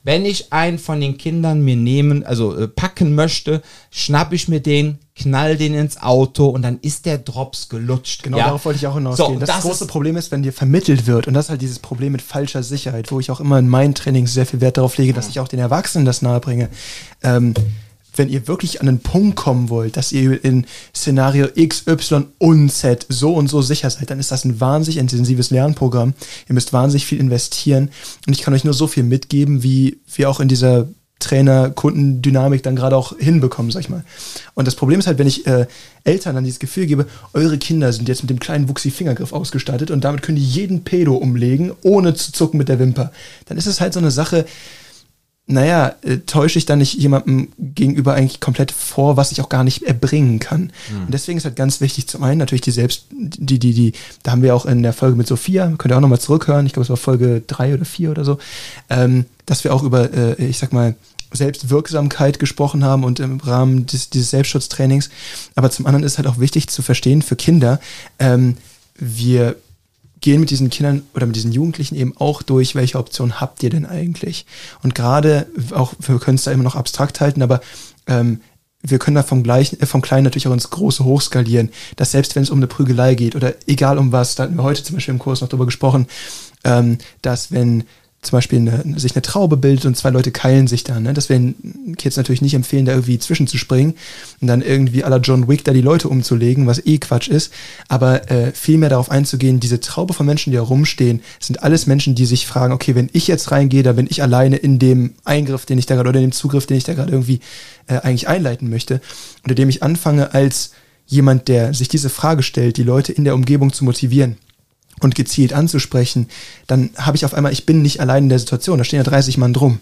Wenn ich einen von den Kindern mir nehmen, also äh, packen möchte, schnapp ich mir den, knall den ins Auto und dann ist der Drops gelutscht. Genau, ja? darauf wollte ich auch hinausgehen. So, das, das große Problem ist, wenn dir vermittelt wird, und das ist halt dieses Problem mit falscher Sicherheit, wo ich auch immer in meinen Trainings sehr viel Wert darauf lege, dass ich auch den Erwachsenen das nahebringe. Ähm, wenn ihr wirklich an einen Punkt kommen wollt, dass ihr in Szenario X, Y und Z so und so sicher seid, dann ist das ein wahnsinnig intensives Lernprogramm. Ihr müsst wahnsinnig viel investieren. Und ich kann euch nur so viel mitgeben, wie wir auch in dieser Trainer-Kundendynamik dann gerade auch hinbekommen, sag ich mal. Und das Problem ist halt, wenn ich äh, Eltern dann dieses Gefühl gebe, eure Kinder sind jetzt mit dem kleinen Wuchsi-Fingergriff ausgestattet und damit können die jeden Pedo umlegen, ohne zu zucken mit der Wimper, dann ist es halt so eine Sache, naja, äh, täusche ich da nicht jemandem gegenüber eigentlich komplett vor, was ich auch gar nicht erbringen kann. Und deswegen ist halt ganz wichtig, zum einen natürlich die Selbst, die, die, die, da haben wir auch in der Folge mit Sophia, könnt ihr auch nochmal zurückhören, ich glaube, es war Folge drei oder vier oder so, ähm, dass wir auch über, äh, ich sag mal, Selbstwirksamkeit gesprochen haben und im Rahmen des, dieses Selbstschutztrainings. Aber zum anderen ist halt auch wichtig zu verstehen für Kinder, ähm, wir gehen mit diesen Kindern oder mit diesen Jugendlichen eben auch durch, welche Option habt ihr denn eigentlich? Und gerade, auch wir können es da immer noch abstrakt halten, aber ähm, wir können da vom, gleichen, äh, vom Kleinen natürlich auch ins Große hochskalieren, dass selbst wenn es um eine Prügelei geht oder egal um was, da hatten wir heute zum Beispiel im Kurs noch drüber gesprochen, ähm, dass wenn zum Beispiel eine, sich eine Traube bildet und zwei Leute keilen sich dann. Ne? Das werden Kids natürlich nicht empfehlen, da irgendwie zwischenzuspringen und dann irgendwie la John Wick da die Leute umzulegen, was eh Quatsch ist. Aber äh, viel mehr darauf einzugehen, diese Traube von Menschen, die da rumstehen, sind alles Menschen, die sich fragen, okay, wenn ich jetzt reingehe, da bin ich alleine in dem Eingriff, den ich da gerade oder in dem Zugriff, den ich da gerade irgendwie äh, eigentlich einleiten möchte, unter dem ich anfange als jemand, der sich diese Frage stellt, die Leute in der Umgebung zu motivieren und gezielt anzusprechen, dann habe ich auf einmal, ich bin nicht allein in der Situation, da stehen ja 30 Mann drum.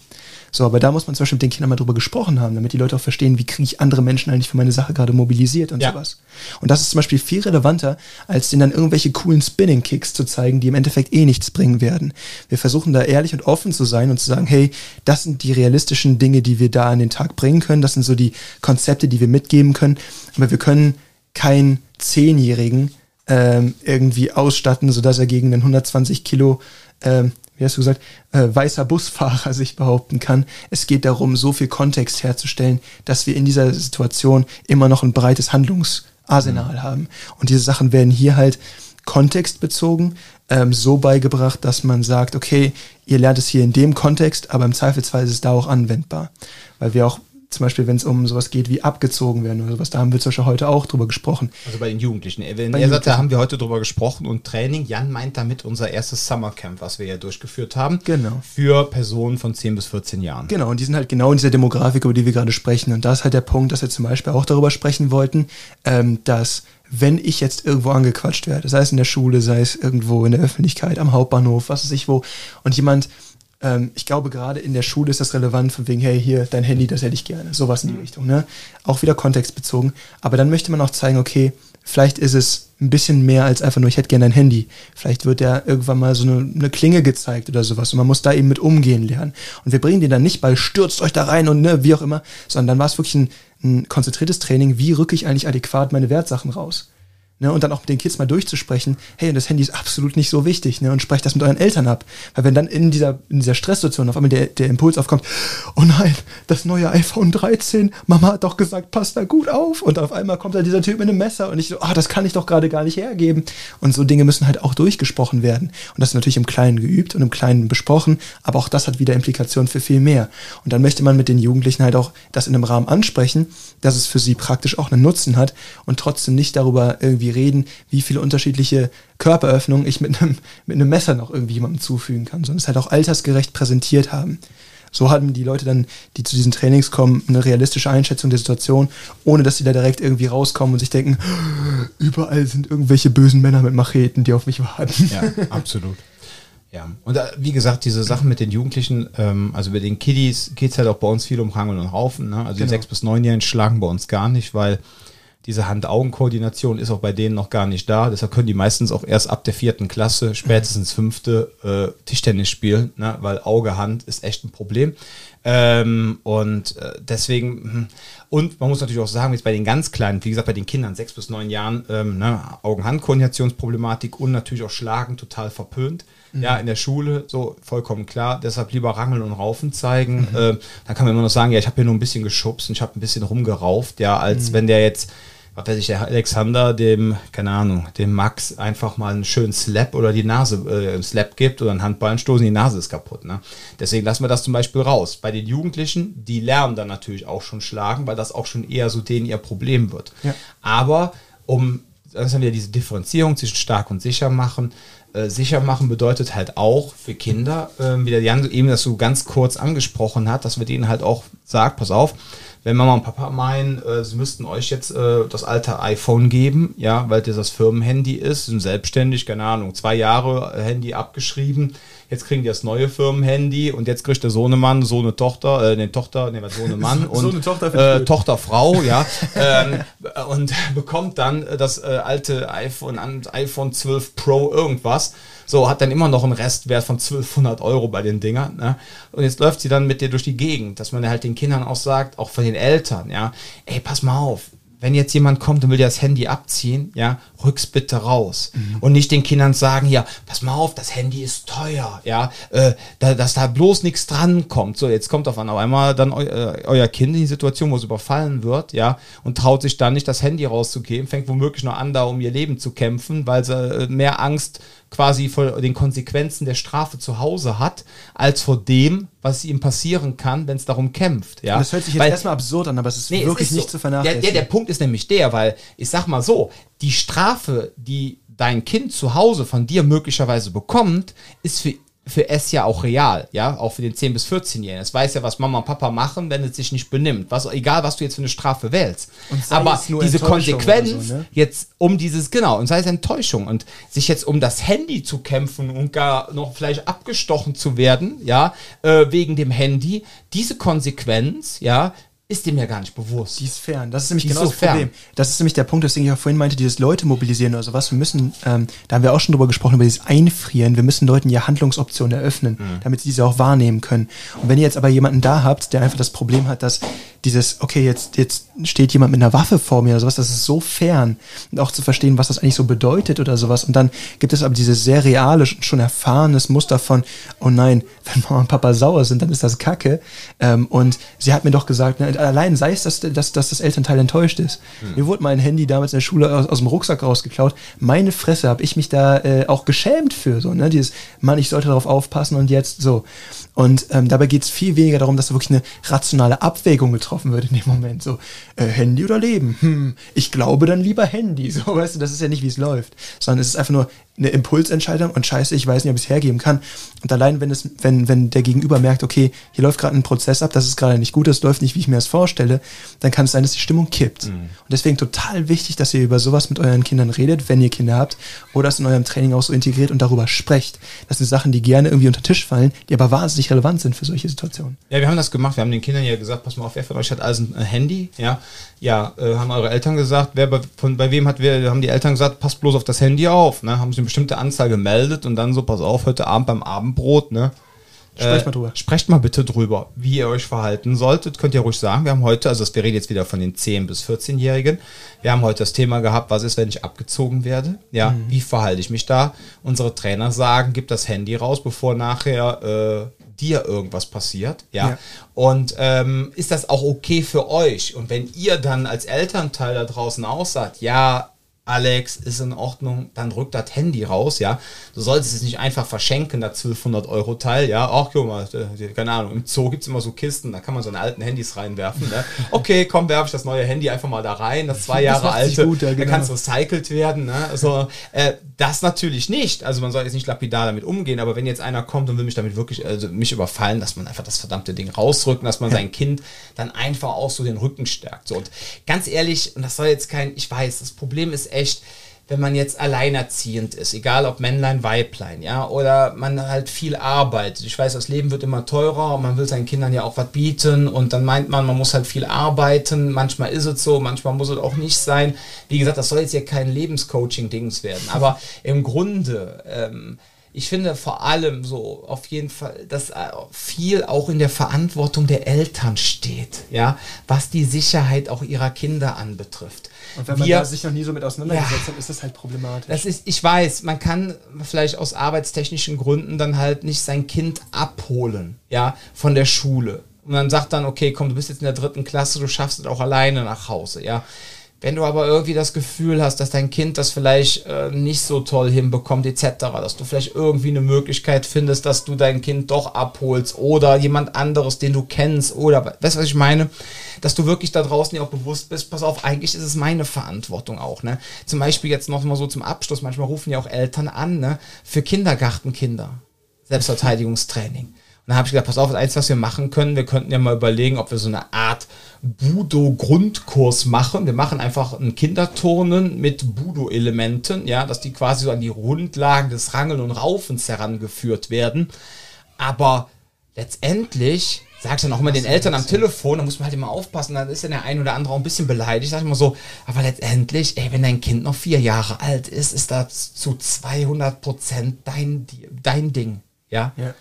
So, aber da muss man zum Beispiel mit den Kindern mal drüber gesprochen haben, damit die Leute auch verstehen, wie kriege ich andere Menschen eigentlich für meine Sache gerade mobilisiert und Ja. sowas. Und das ist zum Beispiel viel relevanter, als denen dann irgendwelche coolen Spinning-Kicks zu zeigen, die im Endeffekt eh nichts bringen werden. Wir versuchen da ehrlich und offen zu sein und zu sagen, hey, das sind die realistischen Dinge, die wir da an den Tag bringen können, das sind so die Konzepte, die wir mitgeben können, aber wir können keinen Zehnjährigen ähm, irgendwie ausstatten, sodass er gegen einen 120 Kilo, ähm, wie hast du gesagt, äh, weißer Busfahrer sich behaupten kann. Es geht darum, so viel Kontext herzustellen, dass wir in dieser Situation immer noch ein breites Handlungsarsenal haben. Und diese Sachen werden hier halt kontextbezogen ähm, so beigebracht, dass man sagt, okay, ihr lernt es hier in dem Kontext, aber im Zweifelsfall ist es da auch anwendbar. Weil wir auch zum Beispiel, wenn es um sowas geht wie abgezogen werden oder sowas, da haben wir zum Beispiel heute auch drüber gesprochen. Also bei den Jugendlichen. Wenn Bei er sagt, da haben wir heute drüber gesprochen und Training. Jan meint damit unser erstes Summercamp, was wir ja durchgeführt haben. Genau. Für Personen von 10 bis 14 Jahren. Genau, und die sind halt genau in dieser Demografik, über die wir gerade sprechen. Und da ist halt der Punkt, dass wir zum Beispiel auch darüber sprechen wollten, ähm, dass wenn ich jetzt irgendwo angequatscht werde, sei es in der Schule, sei es irgendwo in der Öffentlichkeit, am Hauptbahnhof, was weiß ich wo, und jemand, ähm, ich glaube gerade in der Schule ist das relevant von wegen, hey, hier, dein Handy, das hätte ich gerne, sowas in die Richtung, ne? Auch wieder kontextbezogen. Aber dann möchte man auch zeigen, okay, vielleicht ist es ein bisschen mehr als einfach nur, ich hätte gerne ein Handy. Vielleicht wird ja irgendwann mal so eine, eine Klinge gezeigt oder sowas und man muss da eben mit umgehen lernen. Und wir bringen den dann nicht bei, stürzt euch da rein und ne, wie auch immer, sondern dann war es wirklich ein, ein konzentriertes Training, wie rücke ich eigentlich adäquat meine Wertsachen raus. Ne, und dann auch mit den Kids mal durchzusprechen, hey, das Handy ist absolut nicht so wichtig, ne, und sprecht das mit euren Eltern ab. Weil wenn dann in dieser, in dieser Stresssituation auf einmal der, der Impuls aufkommt, oh nein, das neue iPhone 13, Mama hat doch gesagt, passt da gut auf. Und auf einmal kommt da dieser Typ mit einem Messer und ich so, ah, das kann ich doch gerade gar nicht hergeben. Und so Dinge müssen halt auch durchgesprochen werden. Und das ist natürlich im Kleinen geübt und im Kleinen besprochen, aber auch das hat wieder Implikationen für viel mehr. Und dann möchte man mit den Jugendlichen halt auch das in einem Rahmen ansprechen, dass es für sie praktisch auch einen Nutzen hat und trotzdem nicht darüber irgendwie reden, wie viele unterschiedliche Körperöffnungen ich mit einem, mit einem Messer noch irgendwie jemandem zufügen kann, sondern es halt auch altersgerecht präsentiert haben. So haben die Leute dann, die zu diesen Trainings kommen, eine realistische Einschätzung der Situation, ohne dass sie da direkt irgendwie rauskommen und sich denken, überall sind irgendwelche bösen Männer mit Macheten, die auf mich warten. Ja, absolut. Ja, und äh, wie gesagt, diese Sachen mit den Jugendlichen, ähm, also bei den Kiddies geht es halt auch bei uns viel um Rangel und Haufen. Ne? Also die Genau. 6- bis 9-Jährigen schlagen bei uns gar nicht, weil diese Hand-Augen-Koordination ist auch bei denen noch gar nicht da. Deshalb können die meistens auch erst ab der vierten Klasse, spätestens fünfte, äh, Tischtennis spielen, ne? weil Auge-Hand ist echt ein Problem. Ähm, und äh, deswegen, hm, und man muss natürlich auch sagen, jetzt bei den ganz Kleinen, wie gesagt, bei den Kindern, sechs bis neun Jahren, ähm, ne, Augen-Hand-Koordinationsproblematik und natürlich auch Schlagen total verpönt. Ja, in der Schule, so vollkommen klar. Deshalb lieber Rangeln und Raufen zeigen. Äh, dann kann man immer noch sagen, ja, ich habe hier nur ein bisschen geschubst und ich habe ein bisschen rumgerauft, ja, als wenn der jetzt was weiß ich, der Alexander dem, keine Ahnung, dem Max einfach mal einen schönen Slap oder die Nase, äh, Slap gibt oder einen Handballen stoßen, die Nase ist kaputt. Ne? Deswegen lassen wir das zum Beispiel raus. Bei den Jugendlichen, die lernen dann natürlich auch schon schlagen, weil das auch schon eher so denen ihr Problem wird. Ja. Aber um, das haben wir diese Differenzierung zwischen stark und sicher machen, äh, sicher machen bedeutet halt auch für Kinder, äh, wie der Jan eben das so ganz kurz angesprochen hat, dass wir denen halt auch sagt, pass auf, wenn Mama und Papa meinen, äh, sie müssten euch jetzt äh, das alte iPhone geben, ja, weil das das Firmenhandy ist, sind selbstständig, keine Ahnung, zwei Jahre äh, Handy abgeschrieben, jetzt kriegen die das neue Firmenhandy und jetzt kriegt der Sohnemann, Sohne Tochter, äh, ne Tochter, ne was Sohnemann und Sohne, Tochter find ich äh, gut. Tochter Frau, ja, ähm, und bekommt dann äh, das äh, alte iPhone, iPhone 12 Pro irgendwas. So, hat dann immer noch einen Restwert von 1200 Euro bei den Dingern. Ne? Und jetzt läuft sie dann mit dir durch die Gegend, dass man halt den Kindern auch sagt, auch von den Eltern, ja, ey, pass mal auf, wenn jetzt jemand kommt und will dir das Handy abziehen, ja, rück's bitte raus. Und nicht den Kindern sagen, ja, pass mal auf, das Handy ist teuer, ja, äh, da, dass da bloß nichts dran kommt. So, jetzt kommt auf einmal dann eu, äh, euer Kind in die Situation, wo es überfallen wird, ja, und traut sich dann nicht, das Handy rauszugeben, fängt womöglich noch an, da um ihr Leben zu kämpfen, weil sie äh, mehr Angst quasi vor den Konsequenzen der Strafe zu Hause hat, als vor dem, was ihm passieren kann, wenn es darum kämpft. Ja? Das hört sich jetzt Weil- erstmal absurd an, aber es ist Nee, es wirklich ist nicht so. zu vernachlässigen. Der, der, der Punkt ist nämlich der, weil ich sag mal so, die Strafe, die dein Kind zu Hause von dir möglicherweise bekommt, ist für für es ja auch real, ja, auch für den 10- bis 14-Jährigen. Es weiß ja, was Mama und Papa machen, wenn es sich nicht benimmt. Was, egal, was du jetzt für eine Strafe wählst. Aber diese Konsequenz, so, ne? jetzt um dieses, genau, und sei es Enttäuschung und sich jetzt um das Handy zu kämpfen und gar noch vielleicht abgestochen zu werden, ja, äh, wegen dem Handy, diese Konsequenz, ja, ist dem ja gar nicht bewusst. Die ist fern. Das ist nämlich Die ist genau so das fern. Problem. Das ist nämlich der Punkt, deswegen ich auch vorhin meinte, dieses Leute mobilisieren oder sowas. Wir müssen, ähm, da haben wir auch schon drüber gesprochen, über dieses Einfrieren. Wir müssen Leuten ja Handlungsoptionen eröffnen, Mhm. damit sie diese auch wahrnehmen können. Und wenn ihr jetzt aber jemanden da habt, der einfach das Problem hat, dass dieses, okay, jetzt, jetzt steht jemand mit einer Waffe vor mir oder sowas, das ist so fern. Und auch zu verstehen, was das eigentlich so bedeutet oder sowas. Und dann gibt es aber dieses sehr reale, schon erfahrenes Muster von, oh nein, wenn Mama und Papa sauer sind, dann ist das Kacke. Ähm, und sie hat mir doch gesagt, ne, allein sei es, dass, dass, dass das Elternteil enttäuscht ist. Mir wurde mein Handy damals in der Schule aus, aus dem Rucksack rausgeklaut. Meine Fresse, habe ich mich da äh, auch geschämt für. So, ne? Dieses, Mann, ich sollte darauf aufpassen und jetzt so. Und ähm, dabei geht es viel weniger darum, dass da wirklich eine rationale Abwägung getroffen wird in dem Moment. So, äh, Handy oder Leben? Hm, ich glaube dann lieber Handy. So, weißt du, das ist ja nicht, wie es läuft. Sondern es ist einfach nur eine Impulsentscheidung und scheiße, ich weiß nicht, ob ich es hergeben kann. Und allein, wenn es, wenn, wenn der Gegenüber merkt, okay, hier läuft gerade ein Prozess ab, das ist gerade nicht gut, das läuft nicht, wie ich mir das vorstelle, dann kann es sein, dass die Stimmung kippt. Und deswegen total wichtig, dass ihr über sowas mit euren Kindern redet, wenn ihr Kinder habt, oder es in eurem Training auch so integriert und darüber sprecht. Das sind Sachen, die gerne irgendwie unter Tisch fallen, die aber wahnsinnig relevant sind für solche Situationen. Ja, wir haben das gemacht. Wir haben den Kindern ja gesagt, pass mal auf, wer von euch hat alles ein Handy? Ja, ja, äh, haben eure Eltern gesagt, wer bei, von, bei wem hat wer, haben die Eltern gesagt, passt bloß auf das Handy auf, ne? Haben sie eine bestimmte Anzahl gemeldet und dann so, pass auf, heute Abend beim Abendbrot, ne? Sprecht mal drüber. Sprecht mal bitte drüber, wie ihr euch verhalten solltet. Könnt ihr ruhig sagen. Wir haben heute, also wir reden jetzt wieder von den 10- bis 14-Jährigen. Wir haben heute das Thema gehabt, was ist, wenn ich abgezogen werde? Ja, Mhm. wie verhalte ich mich da? Unsere Trainer sagen, gib das Handy raus, bevor nachher äh, dir irgendwas passiert. Ja. Ja. Und ähm, ist das auch okay für euch? Und wenn ihr dann als Elternteil da draußen auch sagt, ja, Alex, ist in Ordnung, dann rück das Handy raus, ja. Du solltest es nicht einfach verschenken, das 1200 Euro Teil, ja. Ach, guck mal, äh, keine Ahnung, im Zoo gibt's immer so Kisten, da kann man so eine alten Handys reinwerfen, ne? Okay, komm, werfe ich das neue Handy einfach mal da rein, das zwei Jahre sich alte, gut, ja, da genau. kann es recycelt werden, ne? Also, äh, das natürlich nicht. Also man soll jetzt nicht lapidar damit umgehen, aber wenn jetzt einer kommt und will mich damit wirklich, also mich überfallen, dass man einfach das verdammte Ding rausrückt, dass man sein Kind dann einfach auch so den Rücken stärkt. So, und ganz ehrlich, und das soll jetzt kein, ich weiß, das Problem ist echt, wenn man jetzt alleinerziehend ist, egal ob Männlein, Weiblein, ja, oder man halt viel arbeitet. Ich weiß, das Leben wird immer teurer und man will seinen Kindern ja auch was bieten und dann meint man, man muss halt viel arbeiten. Manchmal ist es so, manchmal muss es auch nicht sein. Wie gesagt, das soll jetzt hier kein Lebenscoaching-Dings werden, aber im Grunde, ähm, ich finde vor allem so auf jeden Fall, dass äh, viel auch in der Verantwortung der Eltern steht, ja, was die Sicherheit auch ihrer Kinder anbetrifft. Und wenn man Wir- da sich noch nie so mit auseinandergesetzt hat, ist das halt problematisch. das ist, ich weiß, man kann vielleicht aus arbeitstechnischen Gründen dann halt nicht sein Kind abholen, ja, von der Schule. Und man sagt dann, okay, komm, du bist jetzt in der dritten Klasse, du schaffst es auch alleine nach Hause, ja. Wenn du aber irgendwie das Gefühl hast, dass dein Kind das vielleicht äh, nicht so toll hinbekommt, etc., dass du vielleicht irgendwie eine Möglichkeit findest, dass du dein Kind doch abholst oder jemand anderes, den du kennst oder, weißt du, was ich meine? Dass du wirklich da draußen dir auch bewusst bist, pass auf, eigentlich ist es meine Verantwortung auch, ne? Zum Beispiel jetzt noch mal so zum Abschluss, manchmal rufen ja auch Eltern an, ne? Für Kindergartenkinder. Selbstverteidigungstraining. Dann habe ich gedacht, pass auf, eins, was wir machen können, wir könnten ja mal überlegen, ob wir so eine Art Budo-Grundkurs machen. Wir machen einfach ein Kinderturnen mit Budo-Elementen, ja, dass die quasi so an die Grundlagen des Rangeln und Raufens herangeführt werden. Aber letztendlich sag ich dann auch immer den Eltern am Telefon, da muss man halt immer aufpassen, dann ist ja der ein oder andere auch ein bisschen beleidigt, sag ich immer so, aber letztendlich, ey, wenn dein Kind noch vier Jahre alt ist, ist das zu 200 Prozent dein, dein Ding, ja? ja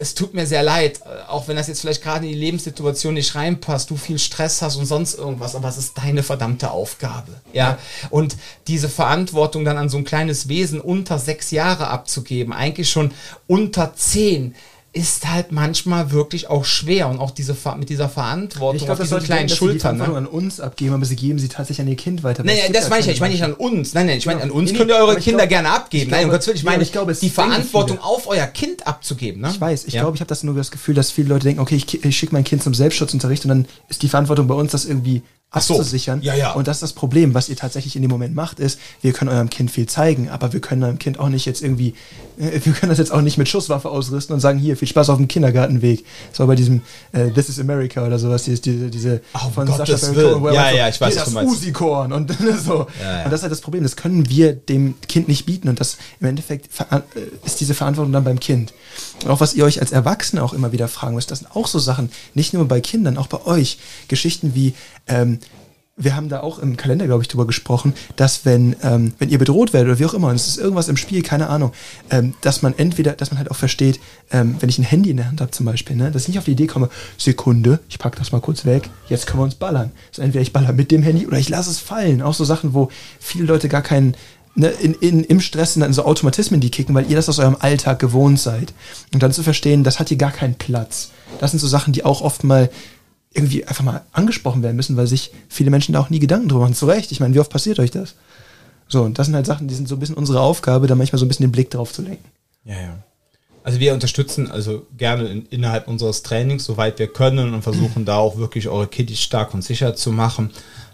es tut mir sehr leid, äh, auch wenn das jetzt vielleicht gerade in die Lebenssituation nicht reinpasst, du viel Stress hast und sonst irgendwas, aber es ist deine verdammte Aufgabe. Ja. Und diese Verantwortung dann an so ein kleines Wesen unter sechs Jahre abzugeben, eigentlich schon unter zehn, ist halt manchmal wirklich auch schwer und auch diese mit dieser Verantwortung ich glaub, auf diesen kleinen denken, Schultern. Die Verantwortung ne? an uns abgeben, aber sie geben sie tatsächlich an ihr Kind weiter. Nein, nein das meine ich ja. Ich meine nicht an uns. Nein, nein, ich meine an uns nee, könnt ihr eure Kinder glaub, gerne abgeben. Nein, um Gottes Willen, ich meine, ich glaube, die Verantwortung auf euer Kind abzugeben. Ne? Ich weiß, ich ja. glaube, ich habe das nur das Gefühl, dass viele Leute denken, okay, ich, ich schicke mein Kind zum Selbstschutzunterricht und dann ist die Verantwortung bei uns, das irgendwie abzusichern. So. Ja, ja. Und das ist das Problem, was ihr tatsächlich in dem Moment macht, ist, wir können eurem Kind viel zeigen, aber wir können eurem Kind auch nicht jetzt irgendwie, äh, wir können das jetzt auch nicht mit Schusswaffe ausrüsten und sagen, hier, viel Spaß auf dem Kindergartenweg. Das war bei diesem äh, This is America oder sowas, diese, diese, diese oh, von Sascha Baron Cohen, Ja, ja, ich weiß, was das Musikorn und so. Ja, ja. Und das ist halt das Problem, das können wir dem Kind nicht bieten und das im Endeffekt äh, ist diese Verantwortung dann beim Kind. Und auch was ihr euch als Erwachsene auch immer wieder fragen müsst, das sind auch so Sachen, nicht nur bei Kindern, auch bei euch. Geschichten wie, ähm, wir haben da auch im Kalender, glaube ich, drüber gesprochen, dass wenn, ähm, wenn ihr bedroht werdet oder wie auch immer, und es ist irgendwas im Spiel, keine Ahnung, ähm, dass man entweder, dass man halt auch versteht, ähm, wenn ich ein Handy in der Hand habe zum Beispiel, ne, dass ich nicht auf die Idee komme, Sekunde, ich packe das mal kurz weg, jetzt können wir uns ballern. Also entweder ich baller mit dem Handy oder ich lasse es fallen. Auch so Sachen, wo viele Leute gar keinen, ne, in, in, im Stress sind dann so Automatismen, die kicken, weil ihr das aus eurem Alltag gewohnt seid. Und dann zu verstehen, das hat hier gar keinen Platz. Das sind so Sachen, die auch oft mal irgendwie einfach mal angesprochen werden müssen, weil sich viele Menschen da auch nie Gedanken drüber machen. Zu Recht. Ich meine, wie oft passiert euch das? So, und das sind halt Sachen, die sind so ein bisschen unsere Aufgabe, da manchmal so ein bisschen den Blick drauf zu lenken. Ja, ja. Also wir unterstützen also gerne in, innerhalb unseres Trainings, soweit wir können und versuchen da auch wirklich eure Kiddies stark und sicher zu machen.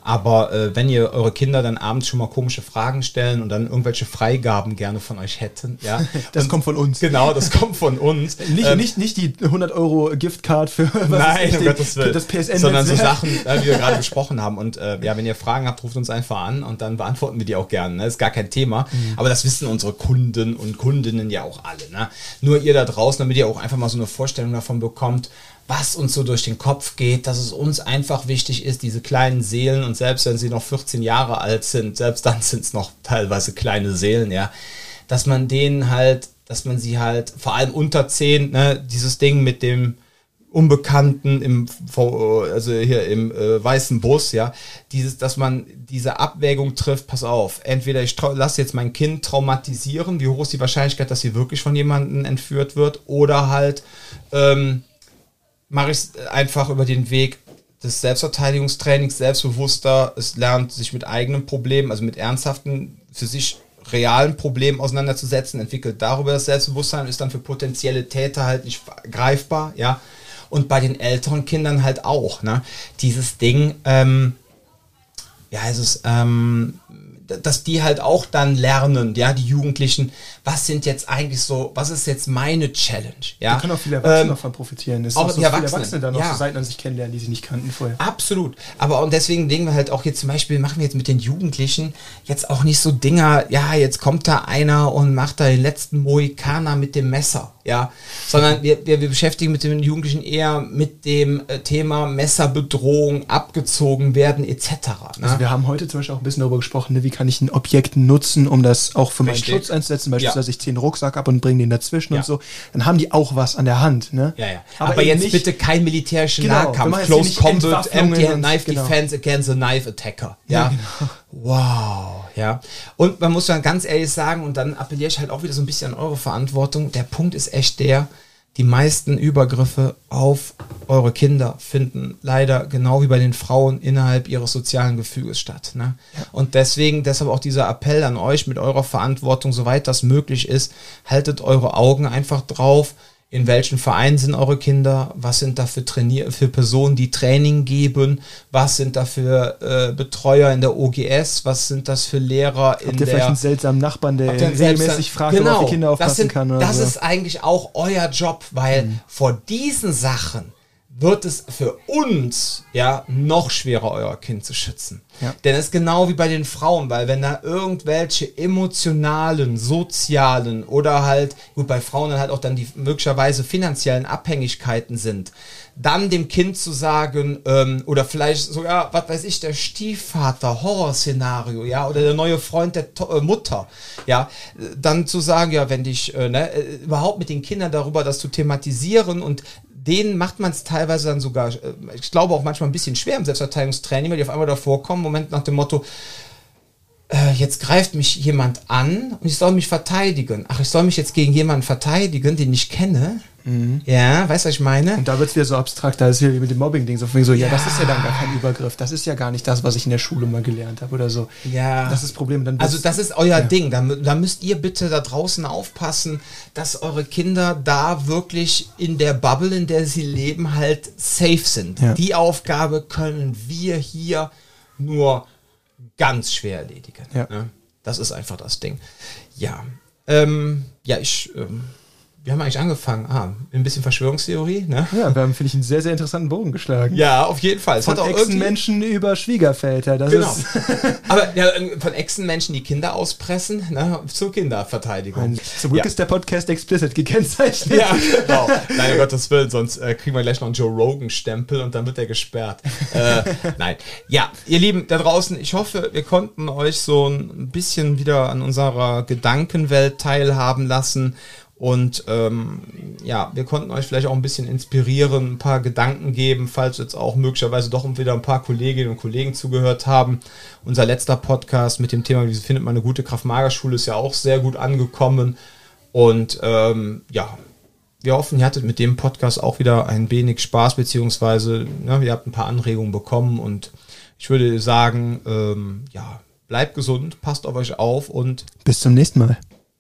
Aber äh, wenn ihr eure Kinder dann abends schon mal komische Fragen stellen und dann irgendwelche Freigaben gerne von euch hätten, ja. das und, kommt von uns. Genau, das kommt von uns. nicht, ähm, nicht, nicht die 100 Euro Giftcard für was nein, um Gottes Willen. das PSN. Sondern so Sachen, äh, wie wir gerade besprochen haben. Und äh, ja, wenn ihr Fragen habt, ruft uns einfach an und dann beantworten wir die auch gerne. Ne? Ist gar kein Thema. Mhm. Aber das wissen unsere Kunden und Kundinnen ja auch alle. Ne? Nur ihr da draußen, damit ihr auch einfach mal so eine Vorstellung davon bekommt, was uns so durch den Kopf geht, dass es uns einfach wichtig ist, diese kleinen Seelen und selbst wenn sie noch 14 Jahre alt sind, selbst dann sind es noch teilweise kleine Seelen, ja, dass man denen halt, dass man sie halt vor allem unter 10, ne, dieses Ding mit dem Unbekannten im also hier im äh, weißen Bus, ja, dieses, dass man diese Abwägung trifft, pass auf, entweder ich lasse jetzt mein Kind traumatisieren, wie hoch ist die Wahrscheinlichkeit, dass sie wirklich von jemandem entführt wird, oder halt ähm, mache ich es einfach über den Weg des Selbstverteidigungstrainings selbstbewusster. Es lernt sich mit eigenen Problemen, also mit ernsthaften, für sich realen Problemen auseinanderzusetzen, entwickelt darüber das Selbstbewusstsein, ist dann für potenzielle Täter halt nicht greifbar, ja. Und bei den älteren Kindern halt auch, ne? Dieses Ding, ähm, ja, es ist, ähm, dass die halt auch dann lernen, ja, die Jugendlichen, was sind jetzt eigentlich so, was ist jetzt meine Challenge? Ja, da können auch viele Erwachsene ähm, davon profitieren. Es auch so die Erwachsene, dann ja. so Seiten an sich kennenlernen, die sie nicht kannten vorher. Absolut. Aber und deswegen denken wir halt auch jetzt zum Beispiel, machen wir jetzt mit den Jugendlichen jetzt auch nicht so Dinger, ja, jetzt kommt da einer und macht da den letzten Mohikaner mit dem Messer, ja, sondern wir, wir, wir beschäftigen mit den Jugendlichen eher mit dem äh, Thema Messerbedrohung, abgezogen werden etc. Ne? Also wir haben heute zum Beispiel auch ein bisschen darüber gesprochen, ne, wie kann ich ein Objekt nutzen, um das auch für Richtig. meinen Schutz einzusetzen, beispielsweise ja ich zehn Rucksack ab und bringe den dazwischen ja. und so, dann haben die auch was an der Hand. Ne? Ja, ja. Aber, Aber jetzt nicht, bitte kein militärischen genau, Nahkampf. Close Combat, Empty Knife genau. Defense against a Knife Attacker. Ja, ja genau. Wow, ja. Und man muss dann ganz ehrlich sagen, und dann appelliere ich halt auch wieder so ein bisschen an eure Verantwortung. Der Punkt ist echt der, die meisten Übergriffe auf eure Kinder finden leider genau wie bei den Frauen innerhalb ihres sozialen Gefüges statt. Ne? Und deswegen, deshalb auch dieser Appell an euch mit eurer Verantwortung, soweit das möglich ist, haltet eure Augen einfach drauf in welchen Vereinen sind eure Kinder, was sind da für, Trainier für Personen, die Training geben, was sind da für äh, Betreuer in der OGS, was sind das für Lehrer Habt in ihr der... vielleicht einen seltsamen Nachbarn, der Habt ihr regelmäßig fragt, ob er auf die Kinder aufpassen das sind, kann? Oder das so. ist eigentlich auch euer Job, weil Mhm. vor diesen Sachen wird es für uns ja noch schwerer, euer Kind zu schützen. Ja. Denn es ist genau wie bei den Frauen, weil wenn da irgendwelche emotionalen, sozialen oder halt, gut, bei Frauen dann halt auch dann die möglicherweise finanziellen Abhängigkeiten sind, dann dem Kind zu sagen, ähm, oder vielleicht sogar, was weiß ich, der Stiefvater, Horrorszenario, ja, oder der neue Freund der to äh, Mutter, ja, dann zu sagen, ja, wenn dich, äh, ne, äh, überhaupt mit den Kindern darüber das zu thematisieren und denen macht man es teilweise dann sogar, äh, ich glaube auch manchmal ein bisschen schwer im Selbstverteidigungstraining, weil die auf einmal davor kommen, Moment nach dem Motto, äh, jetzt greift mich jemand an und ich soll mich verteidigen. Ach, ich soll mich jetzt gegen jemanden verteidigen, den ich kenne. Ja, weißt du, was ich meine? Und da wird es wieder so abstrakt, da ist wieder wie mit dem Mobbing-Ding so, so, ja, das ist ja dann gar kein Übergriff, das ist ja gar nicht das, was ich in der Schule mal gelernt habe oder so. Ja. Das ist das Problem. Dann Also das ist euer Ding. Da, da müsst ihr bitte da draußen aufpassen, dass eure Kinder da wirklich in der Bubble, in der sie leben, halt safe sind. Ja. Die Aufgabe können wir hier nur ganz schwer erledigen. Ja. Ne? Das ist einfach das Ding. Ja. Ähm, ja, ich. Ähm, wir haben eigentlich angefangen. Ah, ein bisschen Verschwörungstheorie, ne? ja, wir haben, finde ich, einen sehr, sehr interessanten Bogen geschlagen. Ja, auf jeden Fall. Es Von auch irgendwie- Echsenmenschen über Schwiegerväter. Das Genau. ist Aber ja, von Echsenmenschen, die Kinder auspressen, ne, zur Kinderverteidigung. zum Glück ist der Podcast explicit gekennzeichnet. Ja, genau. Nein, Gottes Willen, sonst äh, kriegen wir gleich noch einen Joe Rogan-Stempel und dann wird er gesperrt. Äh, nein. Ja, ihr Lieben da draußen, ich hoffe, wir konnten euch so ein bisschen wieder an unserer Gedankenwelt teilhaben lassen. Und ähm, ja, wir konnten euch vielleicht auch ein bisschen inspirieren, ein paar Gedanken geben, falls jetzt auch möglicherweise doch wieder ein paar Kolleginnen und Kollegen zugehört haben. Unser letzter Podcast mit dem Thema, wie findet man eine gute Kraft-Mager-Schule, ist ja auch sehr gut angekommen. Und ähm, ja, wir hoffen, ihr hattet mit dem Podcast auch wieder ein wenig Spaß, beziehungsweise ne, ihr habt ein paar Anregungen bekommen und ich würde sagen, ähm, ja, bleibt gesund, passt auf euch auf und Bis zum nächsten Mal.